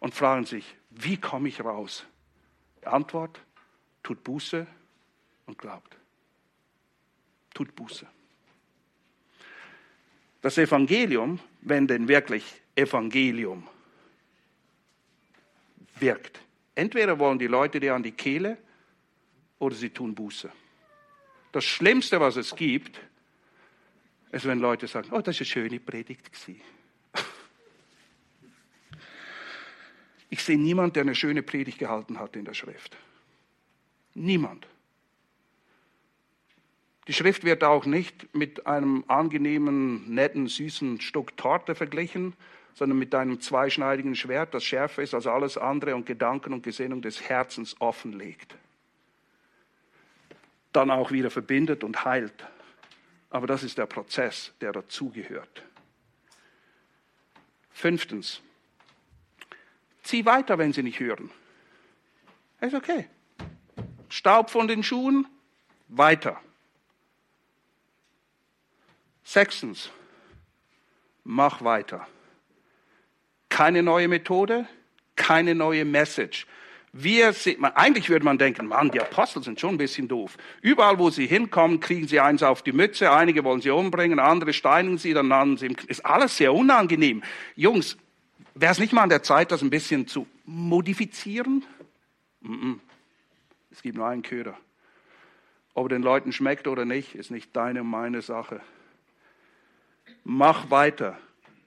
und fragen sich, wie komme ich raus? Die Antwort, tut Buße und glaubt. Tut Buße. Das Evangelium, wenn denn wirklich Evangelium wirkt, entweder wollen die Leute dir an die Kehle oder sie tun Buße. Das Schlimmste, was es gibt, ist, wenn Leute sagen, oh, das ist eine schöne Predigt. Ich sehe niemanden, der eine schöne Predigt gehalten hat in der Schrift. Niemand. Die Schrift wird auch nicht mit einem angenehmen, netten, süßen Stück Torte verglichen, sondern mit einem zweischneidigen Schwert, das schärfer ist als alles andere und Gedanken und Gesinnung des Herzens offenlegt. Dann auch wieder verbindet und heilt. Aber das ist der Prozess, der dazugehört. Fünftens, Zieh weiter, wenn sie nicht hören. ist okay. Staub von den Schuhen, weiter. Sechstens, mach weiter. Keine neue Methode, keine neue Message. Wir sind, eigentlich würde man denken, Mann, die Apostel sind schon ein bisschen doof. Überall, wo sie hinkommen, kriegen sie eins auf die Mütze. Einige wollen sie umbringen, andere steinigen sie, dann landen sie im, ist alles sehr unangenehm. Jungs, Wäre es nicht mal an der Zeit, das ein bisschen zu modifizieren? Es gibt nur einen Köder. Ob er den Leuten schmeckt oder nicht, ist nicht deine und meine Sache. Mach weiter.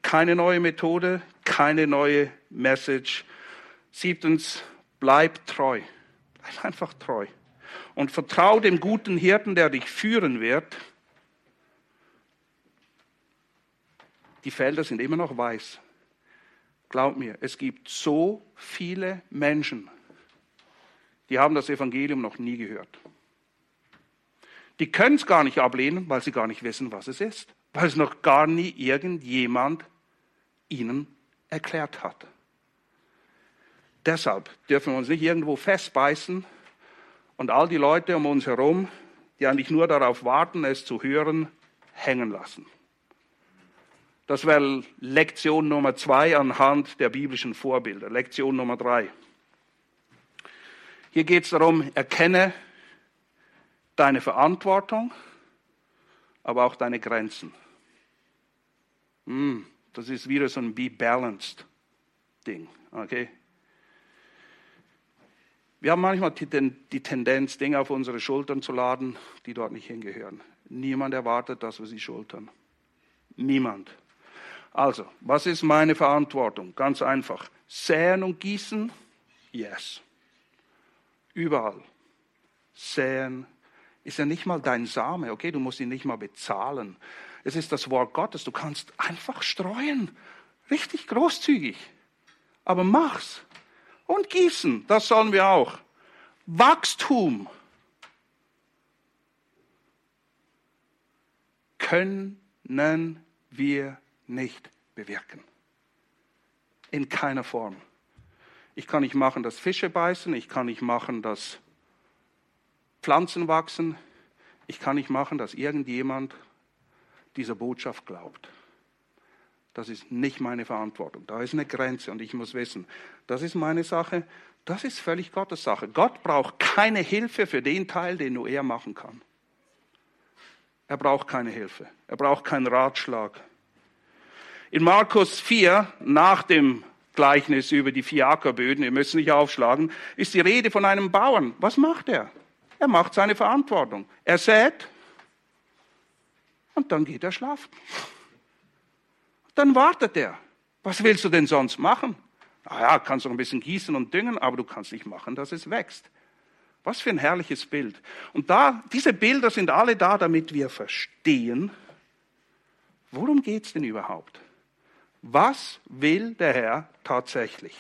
Keine neue Methode, keine neue Message. Siebtens, bleib treu. Bleib einfach treu. Und vertrau dem guten Hirten, der dich führen wird. Die Felder sind immer noch weiß. Glaub mir, es gibt so viele Menschen, die haben das Evangelium noch nie gehört. Die können es gar nicht ablehnen, weil sie gar nicht wissen, was es ist, weil es noch gar nie irgendjemand ihnen erklärt hat. Deshalb dürfen wir uns nicht irgendwo festbeißen und all die Leute um uns herum, die eigentlich nur darauf warten, es zu hören, hängen lassen. Das wäre Lektion Nummer zwei anhand der biblischen Vorbilder. Lektion Nummer drei. Hier geht es darum, erkenne deine Verantwortung, aber auch deine Grenzen. Hm, das ist wieder so ein Be Balanced Ding. Okay? Wir haben manchmal die Tendenz, Dinge auf unsere Schultern zu laden, die dort nicht hingehören. Niemand erwartet, dass wir sie schultern. Niemand. Also, was ist meine Verantwortung? Ganz einfach. Säen und gießen? Yes. Überall. Säen ist ja nicht mal dein Same, okay? Du musst ihn nicht mal bezahlen. Es ist das Wort Gottes. Du kannst einfach streuen. Richtig großzügig. Aber mach's. Und gießen, das sollen wir auch. Wachstum. Können wir nicht bewirken. In keiner Form. Ich kann nicht machen, dass Fische beißen. Ich kann nicht machen, dass Pflanzen wachsen. Ich kann nicht machen, dass irgendjemand dieser Botschaft glaubt. Das ist nicht meine Verantwortung. Da ist eine Grenze und ich muss wissen, das ist meine Sache, das ist völlig Gottes Sache. Gott braucht keine Hilfe für den Teil, den nur er machen kann. Er braucht keine Hilfe. Er braucht keinen Ratschlag. In Markus 4, nach dem Gleichnis über die vier Ackerböden, ihr müsst nicht aufschlagen, ist die Rede von einem Bauern. Was macht er? Er macht seine Verantwortung. Er sät und dann geht er schlafen. Dann wartet er. Was willst du denn sonst machen? Naja, kannst du ein bisschen gießen und düngen, aber du kannst nicht machen, dass es wächst. Was für ein herrliches Bild. Und da, diese Bilder sind alle da, damit wir verstehen, worum geht es denn überhaupt? Was will der Herr tatsächlich?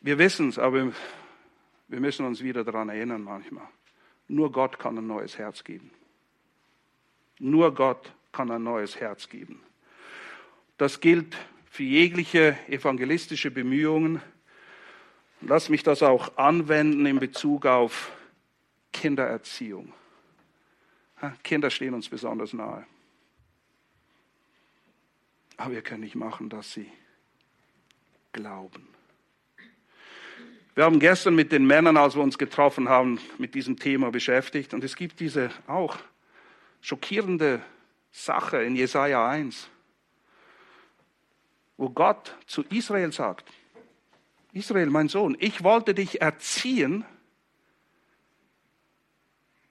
Wir wissen es, aber wir müssen uns wieder daran erinnern manchmal. Nur Gott kann ein neues Herz geben. Nur Gott kann ein neues Herz geben. Das gilt für jegliche evangelistische Bemühungen. Lass mich das auch anwenden in Bezug auf Kindererziehung. Kinder stehen uns besonders nahe. Aber wir können nicht machen, dass sie glauben. Wir haben gestern mit den Männern, als wir uns getroffen haben, mit diesem Thema beschäftigt. Und es gibt diese auch schockierende Sache in Jesaja 1, wo Gott zu Israel sagt: Israel, mein Sohn, ich wollte dich erziehen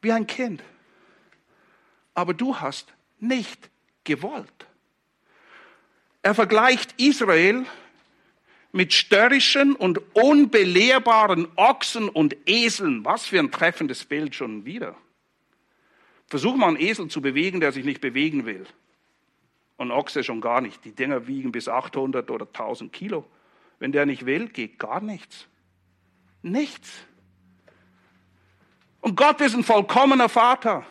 wie ein Kind, aber du hast nicht gewollt. Er vergleicht Israel mit störrischen und unbelehrbaren Ochsen und Eseln. Was für ein treffendes Bild schon wieder. Versuch mal einen Esel zu bewegen, der sich nicht bewegen will. Und Ochse schon gar nicht. Die Dinger wiegen bis 800 oder 1000 Kilo. Wenn der nicht will, geht gar nichts. Nichts. Und Gott ist ein vollkommener Vater.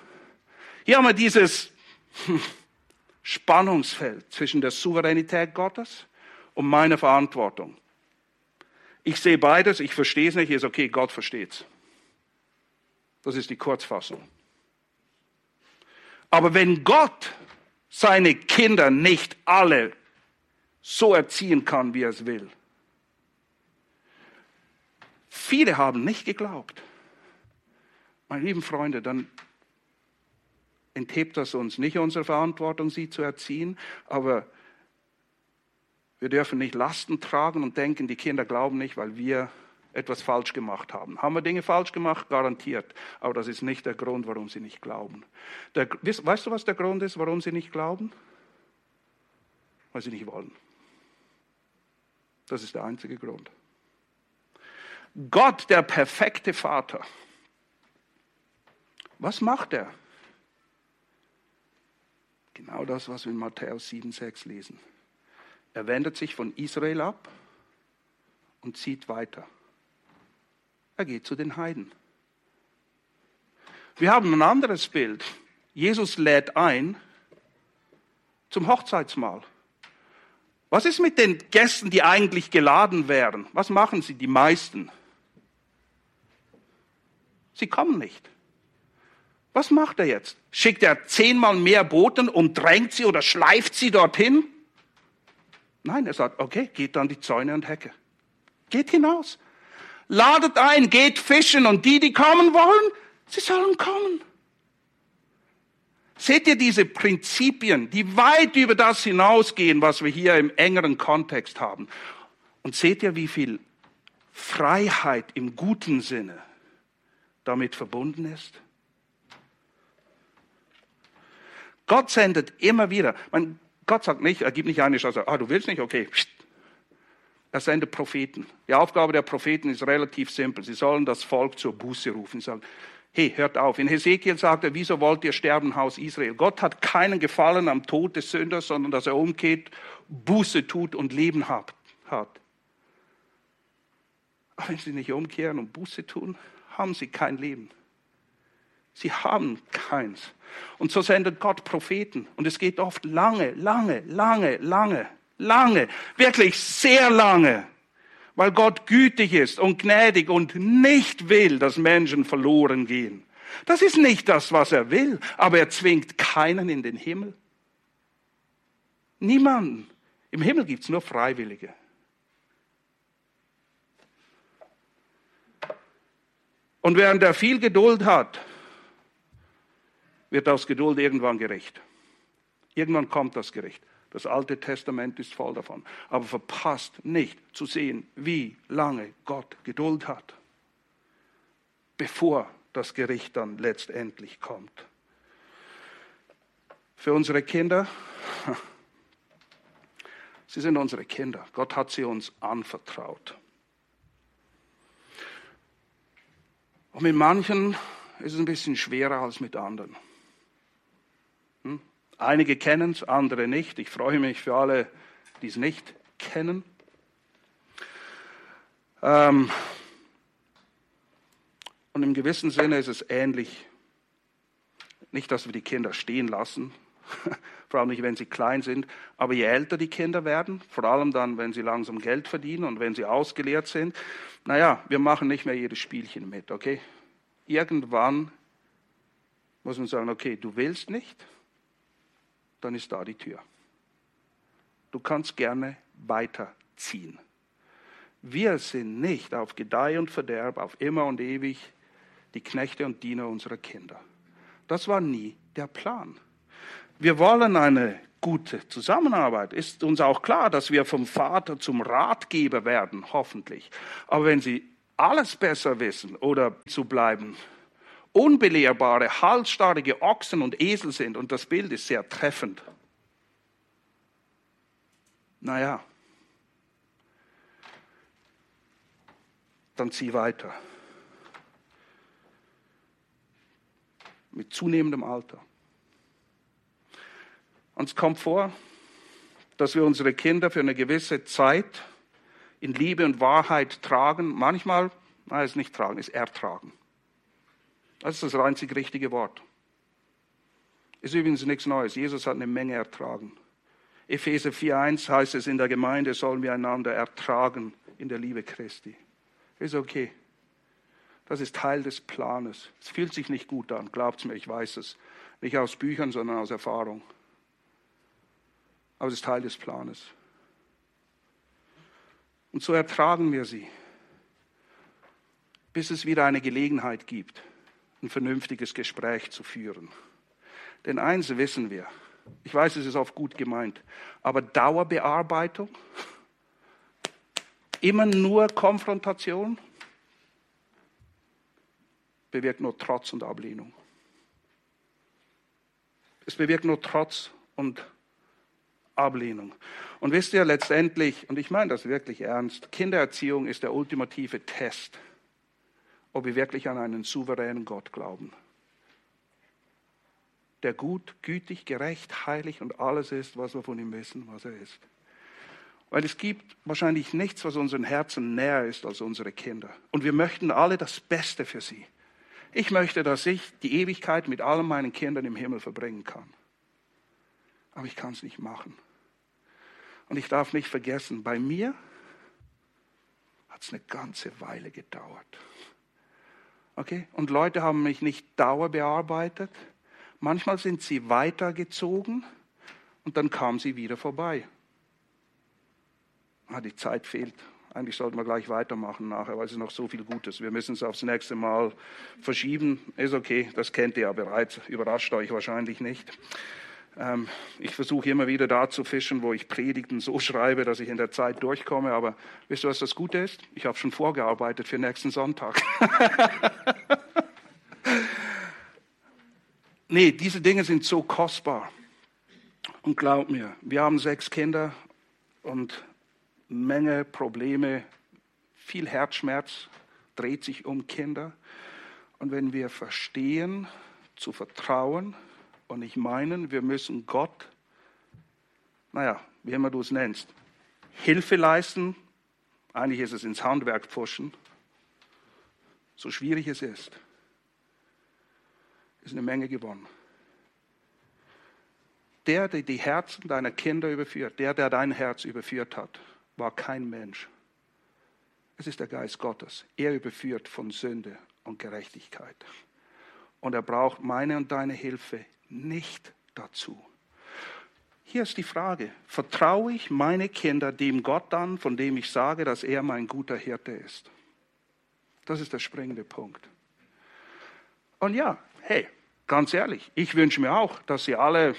Hier haben wir dieses Spannungsfeld zwischen der Souveränität Gottes und meine Verantwortung. Ich sehe beides, ich verstehe es nicht, ist okay, Gott versteht es. Das ist die Kurzfassung. Aber wenn Gott seine Kinder nicht alle so erziehen kann, wie er es will, viele haben nicht geglaubt. Meine lieben Freunde, dann enthebt das uns nicht unsere Verantwortung, sie zu erziehen, aber wir dürfen nicht Lasten tragen und denken, die Kinder glauben nicht, weil wir etwas falsch gemacht haben. Haben wir Dinge falsch gemacht? Garantiert. Aber das ist nicht der Grund, warum sie nicht glauben. Der, weißt du, was der Grund ist, warum sie nicht glauben? Weil sie nicht wollen. Das ist der einzige Grund. Gott, der perfekte Vater. Was macht er? Genau das, was wir in Matthäus 7, 6 lesen. Er wendet sich von Israel ab und zieht weiter. Er geht zu den Heiden. Wir haben ein anderes Bild. Jesus lädt ein zum Hochzeitsmahl. Was ist mit den Gästen, die eigentlich geladen wären? Was machen sie, die meisten? Sie kommen nicht. Was macht er jetzt? Schickt er zehnmal mehr Boten und drängt sie oder schleift sie dorthin? Nein, er sagt, okay, geht an die Zäune und Hecke. Geht hinaus. Ladet ein, geht fischen und die, die kommen wollen, sie sollen kommen. Seht ihr diese Prinzipien, die weit über das hinausgehen, was wir hier im engeren Kontext haben? Und seht ihr, wie viel Freiheit im guten Sinne damit verbunden ist? Gott sendet immer wieder. Man, Gott sagt nicht, er gibt nicht eine Chance, ah, du willst nicht, okay. Er sendet Propheten. Die Aufgabe der Propheten ist relativ simpel. Sie sollen das Volk zur Buße rufen. Sie sagen, hey, hört auf. In Hesekiel sagt er, wieso wollt ihr sterben, Haus Israel? Gott hat keinen Gefallen am Tod des Sünders, sondern dass er umgeht, Buße tut und Leben hat. Aber wenn sie nicht umkehren und Buße tun, haben sie kein Leben. Sie haben keins. Und so sendet Gott Propheten. Und es geht oft lange, lange, lange, lange, lange, wirklich sehr lange, weil Gott gütig ist und gnädig und nicht will, dass Menschen verloren gehen. Das ist nicht das, was er will, aber er zwingt keinen in den Himmel. Niemanden. Im Himmel gibt es nur Freiwillige. Und während er viel Geduld hat, wird aus Geduld irgendwann gerecht. Irgendwann kommt das Gericht. Das Alte Testament ist voll davon. Aber verpasst nicht zu sehen, wie lange Gott Geduld hat, bevor das Gericht dann letztendlich kommt. Für unsere Kinder, sie sind unsere Kinder. Gott hat sie uns anvertraut. Und mit manchen ist es ein bisschen schwerer als mit anderen. Einige kennen es, andere nicht. Ich freue mich für alle, die es nicht kennen. Ähm und im gewissen Sinne ist es ähnlich. Nicht, dass wir die Kinder stehen lassen, vor allem nicht, wenn sie klein sind, aber je älter die Kinder werden, vor allem dann, wenn sie langsam Geld verdienen und wenn sie ausgelehrt sind, naja, wir machen nicht mehr jedes Spielchen mit, okay? Irgendwann muss man sagen, okay, du willst nicht, dann ist da die Tür. Du kannst gerne weiterziehen. Wir sind nicht auf Gedeih und Verderb, auf immer und ewig die Knechte und Diener unserer Kinder. Das war nie der Plan. Wir wollen eine gute Zusammenarbeit. Ist uns auch klar, dass wir vom Vater zum Ratgeber werden, hoffentlich. Aber wenn Sie alles besser wissen oder zu bleiben, unbelehrbare, halsstarrige Ochsen und Esel sind, und das Bild ist sehr treffend, naja, dann zieh weiter. Mit zunehmendem Alter. Uns kommt vor, dass wir unsere Kinder für eine gewisse Zeit in Liebe und Wahrheit tragen. Manchmal, nein, es ist nicht tragen, es ist ertragen. Das ist das einzig richtige Wort. Ist übrigens nichts Neues. Jesus hat eine Menge ertragen. Epheser 4.1 heißt es, in der Gemeinde sollen wir einander ertragen in der Liebe Christi. Ist okay. Das ist Teil des Planes. Es fühlt sich nicht gut an, glaubt mir, ich weiß es. Nicht aus Büchern, sondern aus Erfahrung. Aber es ist Teil des Planes. Und so ertragen wir sie, bis es wieder eine Gelegenheit gibt, ein vernünftiges Gespräch zu führen. Denn eins wissen wir, ich weiß, es ist oft gut gemeint, aber Dauerbearbeitung, immer nur Konfrontation, bewirkt nur Trotz und Ablehnung. Es bewirkt nur Trotz und Ablehnung. Und wisst ihr letztendlich, und ich meine das wirklich ernst, Kindererziehung ist der ultimative Test ob wir wirklich an einen souveränen Gott glauben, der gut, gütig, gerecht, heilig und alles ist, was wir von ihm wissen, was er ist. Weil es gibt wahrscheinlich nichts, was unseren Herzen näher ist als unsere Kinder. Und wir möchten alle das Beste für sie. Ich möchte, dass ich die Ewigkeit mit allen meinen Kindern im Himmel verbringen kann. Aber ich kann es nicht machen. Und ich darf nicht vergessen, bei mir hat es eine ganze Weile gedauert. Okay? Und Leute haben mich nicht dauerbearbeitet. Manchmal sind sie weitergezogen und dann kam sie wieder vorbei. Ah, die Zeit fehlt. Eigentlich sollten wir gleich weitermachen nachher, weil es ist noch so viel Gutes. Wir müssen es aufs nächste Mal verschieben. Ist okay, das kennt ihr ja bereits. Überrascht euch wahrscheinlich nicht. Ähm, ich versuche immer wieder da zu fischen, wo ich Predigten so schreibe, dass ich in der Zeit durchkomme. Aber wisst ihr, was das Gute ist? Ich habe schon vorgearbeitet für nächsten Sonntag. nee, diese Dinge sind so kostbar. Und glaub mir, wir haben sechs Kinder und Menge Probleme, viel Herzschmerz dreht sich um Kinder. Und wenn wir verstehen, zu vertrauen und ich meinen, wir müssen Gott, naja, wie immer du es nennst, Hilfe leisten, eigentlich ist es ins Handwerk pfuschen, so schwierig es ist, ist eine Menge gewonnen. Der, der die Herzen deiner Kinder überführt, der, der dein Herz überführt hat, war kein Mensch. Es ist der Geist Gottes. Er überführt von Sünde und Gerechtigkeit. Und er braucht meine und deine Hilfe nicht dazu. Hier ist die Frage, vertraue ich meine Kinder dem Gott an, von dem ich sage, dass er mein guter Hirte ist? Das ist der springende Punkt. Und ja, hey, ganz ehrlich, ich wünsche mir auch, dass sie alle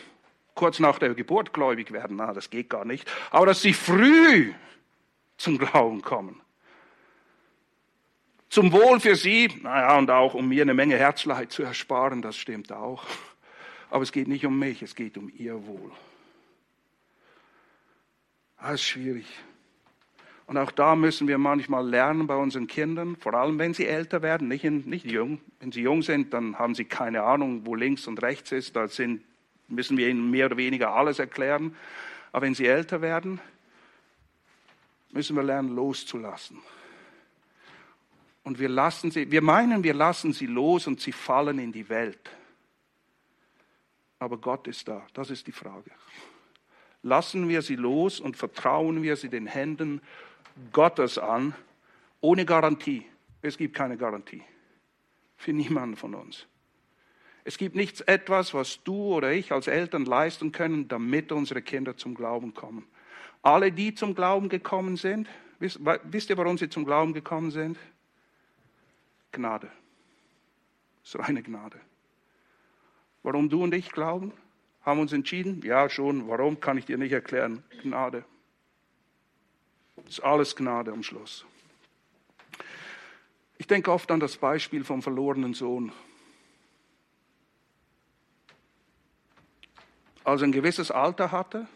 kurz nach der Geburt gläubig werden. Na, das geht gar nicht. Aber dass sie früh zum Glauben kommen. Zum Wohl für sie, naja, und auch um mir eine Menge Herzleid zu ersparen, das stimmt auch. Aber es geht nicht um mich, es geht um ihr Wohl. Das ist schwierig. Und auch da müssen wir manchmal lernen bei unseren Kindern, vor allem wenn sie älter werden, nicht, in, nicht jung. Wenn sie jung sind, dann haben sie keine Ahnung, wo links und rechts ist. Da sind, müssen wir ihnen mehr oder weniger alles erklären. Aber wenn sie älter werden, müssen wir lernen, loszulassen. Und wir lassen sie, wir meinen, wir lassen sie los und sie fallen in die Welt. Aber Gott ist da. Das ist die Frage. Lassen wir sie los und vertrauen wir sie den Händen Gottes an, ohne Garantie. Es gibt keine Garantie für niemanden von uns. Es gibt nichts etwas, was du oder ich als Eltern leisten können, damit unsere Kinder zum Glauben kommen. Alle, die zum Glauben gekommen sind, wisst, wisst ihr, warum sie zum Glauben gekommen sind? Gnade. Das ist reine Gnade. Warum du und ich glauben? Haben uns entschieden? Ja, schon. Warum kann ich dir nicht erklären? Gnade. Ist alles Gnade am Schluss. Ich denke oft an das Beispiel vom verlorenen Sohn. Als er ein gewisses Alter hatte,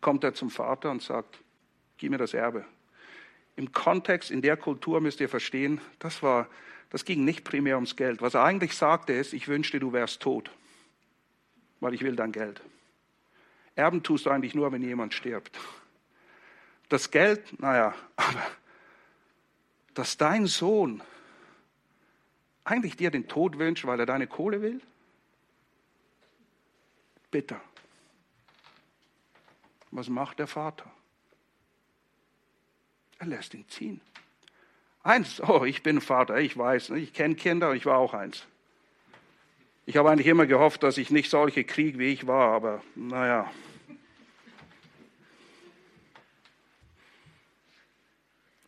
kommt er zum Vater und sagt, gib mir das Erbe. Im Kontext, in der Kultur müsst ihr verstehen, das, war, das ging nicht primär ums Geld. Was er eigentlich sagte ist, ich wünschte, du wärst tot, weil ich will dein Geld. Erben tust du eigentlich nur, wenn jemand stirbt. Das Geld, naja, aber dass dein Sohn eigentlich dir den Tod wünscht, weil er deine Kohle will? Bitter. Was macht der Vater? Er lässt ihn ziehen. Eins, oh, ich bin Vater, ich weiß, ich kenne Kinder, ich war auch eins. Ich habe eigentlich immer gehofft, dass ich nicht solche kriege, wie ich war, aber naja.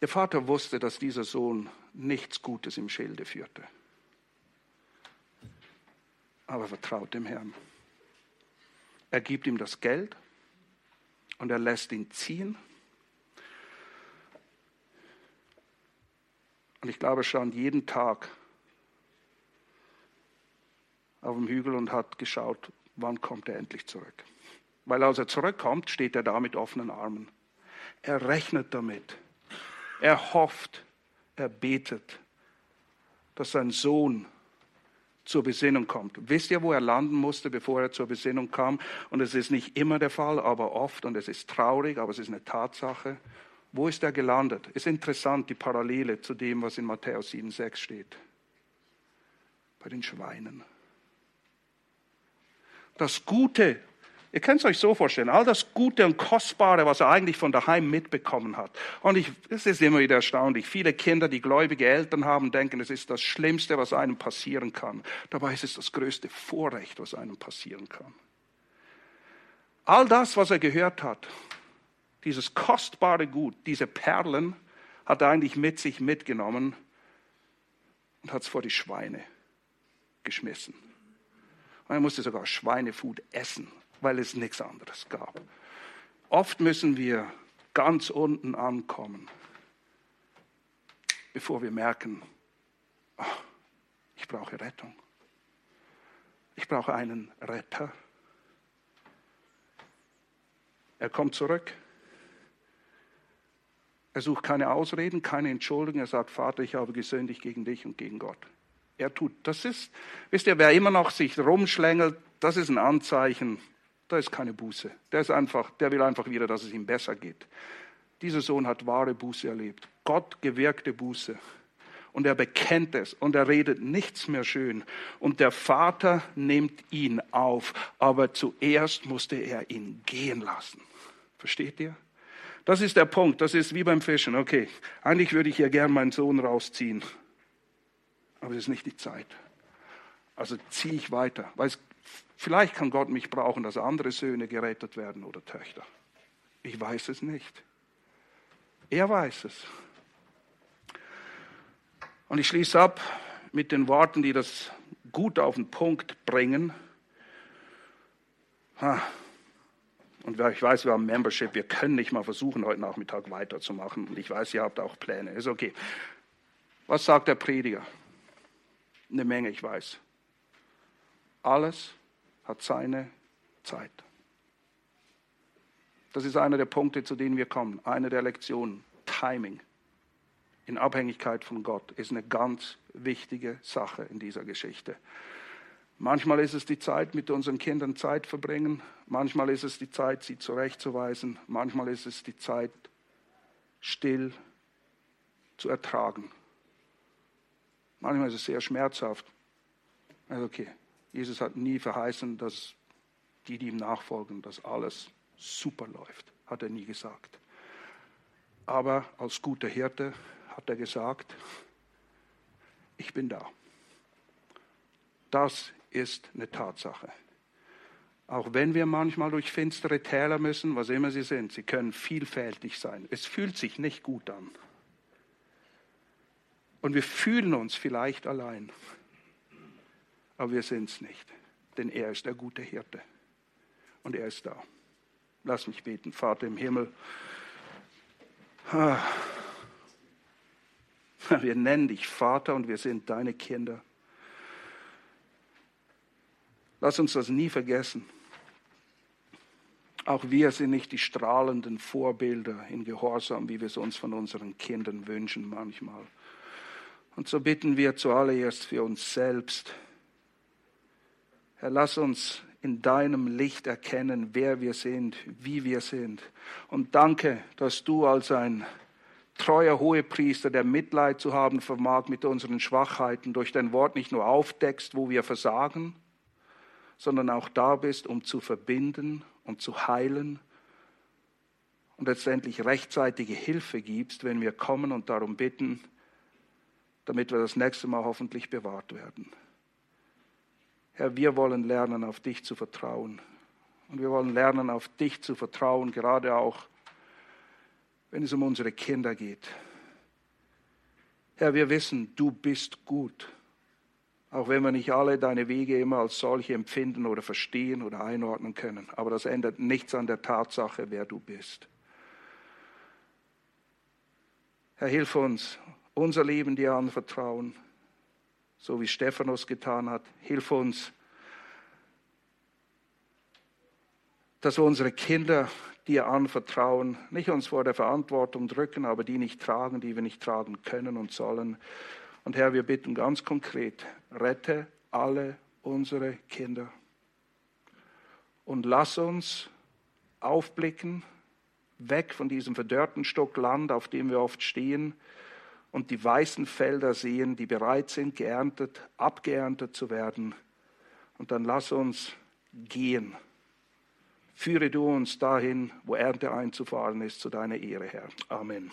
Der Vater wusste, dass dieser Sohn nichts Gutes im Schilde führte. Aber vertraut dem Herrn. Er gibt ihm das Geld und er lässt ihn ziehen. Und ich glaube, er stand jeden Tag auf dem Hügel und hat geschaut, wann kommt er endlich zurück. Weil als er zurückkommt, steht er da mit offenen Armen. Er rechnet damit. Er hofft, er betet, dass sein Sohn zur Besinnung kommt. Wisst ihr, wo er landen musste, bevor er zur Besinnung kam? Und es ist nicht immer der Fall, aber oft, und es ist traurig, aber es ist eine Tatsache. Wo ist er gelandet? Ist interessant, die Parallele zu dem, was in Matthäus 7,6 steht. Bei den Schweinen. Das Gute, ihr könnt es euch so vorstellen, all das Gute und Kostbare, was er eigentlich von daheim mitbekommen hat. Und es ist immer wieder erstaunlich. Viele Kinder, die gläubige Eltern haben, denken, es ist das Schlimmste, was einem passieren kann. Dabei ist es das größte Vorrecht, was einem passieren kann. All das, was er gehört hat, dieses kostbare Gut, diese Perlen, hat er eigentlich mit sich mitgenommen und hat es vor die Schweine geschmissen. Und er musste sogar Schweinefood essen, weil es nichts anderes gab. Oft müssen wir ganz unten ankommen, bevor wir merken, oh, ich brauche Rettung. Ich brauche einen Retter. Er kommt zurück. Er sucht keine Ausreden, keine Entschuldigung. Er sagt, Vater, ich habe gesündigt gegen dich und gegen Gott. Er tut, das ist, wisst ihr, wer immer noch sich rumschlängelt, das ist ein Anzeichen, da ist keine Buße. Der ist einfach, der will einfach wieder, dass es ihm besser geht. Dieser Sohn hat wahre Buße erlebt. Gott gewirkte Buße. Und er bekennt es und er redet nichts mehr schön. Und der Vater nimmt ihn auf. Aber zuerst musste er ihn gehen lassen. Versteht ihr? Das ist der Punkt. Das ist wie beim Fischen. Okay, eigentlich würde ich hier gern meinen Sohn rausziehen. Aber es ist nicht die Zeit. Also ziehe ich weiter. Weil es, vielleicht kann Gott mich brauchen, dass andere Söhne gerettet werden oder Töchter. Ich weiß es nicht. Er weiß es. Und ich schließe ab mit den Worten, die das gut auf den Punkt bringen. Und ich weiß, wir haben Membership, wir können nicht mal versuchen, heute Nachmittag weiterzumachen. Und ich weiß, ihr habt auch Pläne. Ist okay. Was sagt der Prediger? Eine Menge, ich weiß. Alles hat seine Zeit. Das ist einer der Punkte, zu denen wir kommen. Eine der Lektionen. Timing in Abhängigkeit von Gott ist eine ganz wichtige Sache in dieser Geschichte. Manchmal ist es die Zeit, mit unseren Kindern Zeit verbringen. Manchmal ist es die Zeit, sie zurechtzuweisen. Manchmal ist es die Zeit, still zu ertragen. Manchmal ist es sehr schmerzhaft. Also okay, Jesus hat nie verheißen, dass die, die ihm nachfolgen, dass alles super läuft. Hat er nie gesagt. Aber als guter Hirte hat er gesagt, ich bin da. Das ist eine Tatsache. Auch wenn wir manchmal durch finstere Täler müssen, was immer sie sind, sie können vielfältig sein. Es fühlt sich nicht gut an. Und wir fühlen uns vielleicht allein. Aber wir sind es nicht. Denn er ist der gute Hirte. Und er ist da. Lass mich beten, Vater im Himmel. Wir nennen dich Vater und wir sind deine Kinder. Lass uns das nie vergessen. Auch wir sind nicht die strahlenden Vorbilder in Gehorsam, wie wir es uns von unseren Kindern wünschen manchmal. Und so bitten wir zuallererst für uns selbst. Herr, lass uns in deinem Licht erkennen, wer wir sind, wie wir sind. Und danke, dass du als ein treuer Hohepriester, der Mitleid zu haben vermag mit unseren Schwachheiten, durch dein Wort nicht nur aufdeckst, wo wir versagen, sondern auch da bist, um zu verbinden und zu heilen und letztendlich rechtzeitige Hilfe gibst, wenn wir kommen und darum bitten, damit wir das nächste Mal hoffentlich bewahrt werden. Herr, wir wollen lernen, auf dich zu vertrauen. Und wir wollen lernen, auf dich zu vertrauen, gerade auch, wenn es um unsere Kinder geht. Herr, wir wissen, du bist gut. Auch wenn wir nicht alle deine Wege immer als solche empfinden oder verstehen oder einordnen können. Aber das ändert nichts an der Tatsache, wer du bist. Herr, hilf uns, unser Leben dir anvertrauen so wie Stephanus getan hat. Hilf uns, dass wir unsere Kinder dir anvertrauen, nicht uns vor der Verantwortung drücken, aber die nicht tragen, die wir nicht tragen können und sollen. Und Herr, wir bitten ganz konkret, rette alle unsere Kinder und lass uns aufblicken, weg von diesem verdörrten Stück Land, auf dem wir oft stehen, und die weißen Felder sehen, die bereit sind, geerntet, abgeerntet zu werden. Und dann lass uns gehen. Führe du uns dahin, wo Ernte einzufahren ist, zu deiner Ehre, Herr. Amen.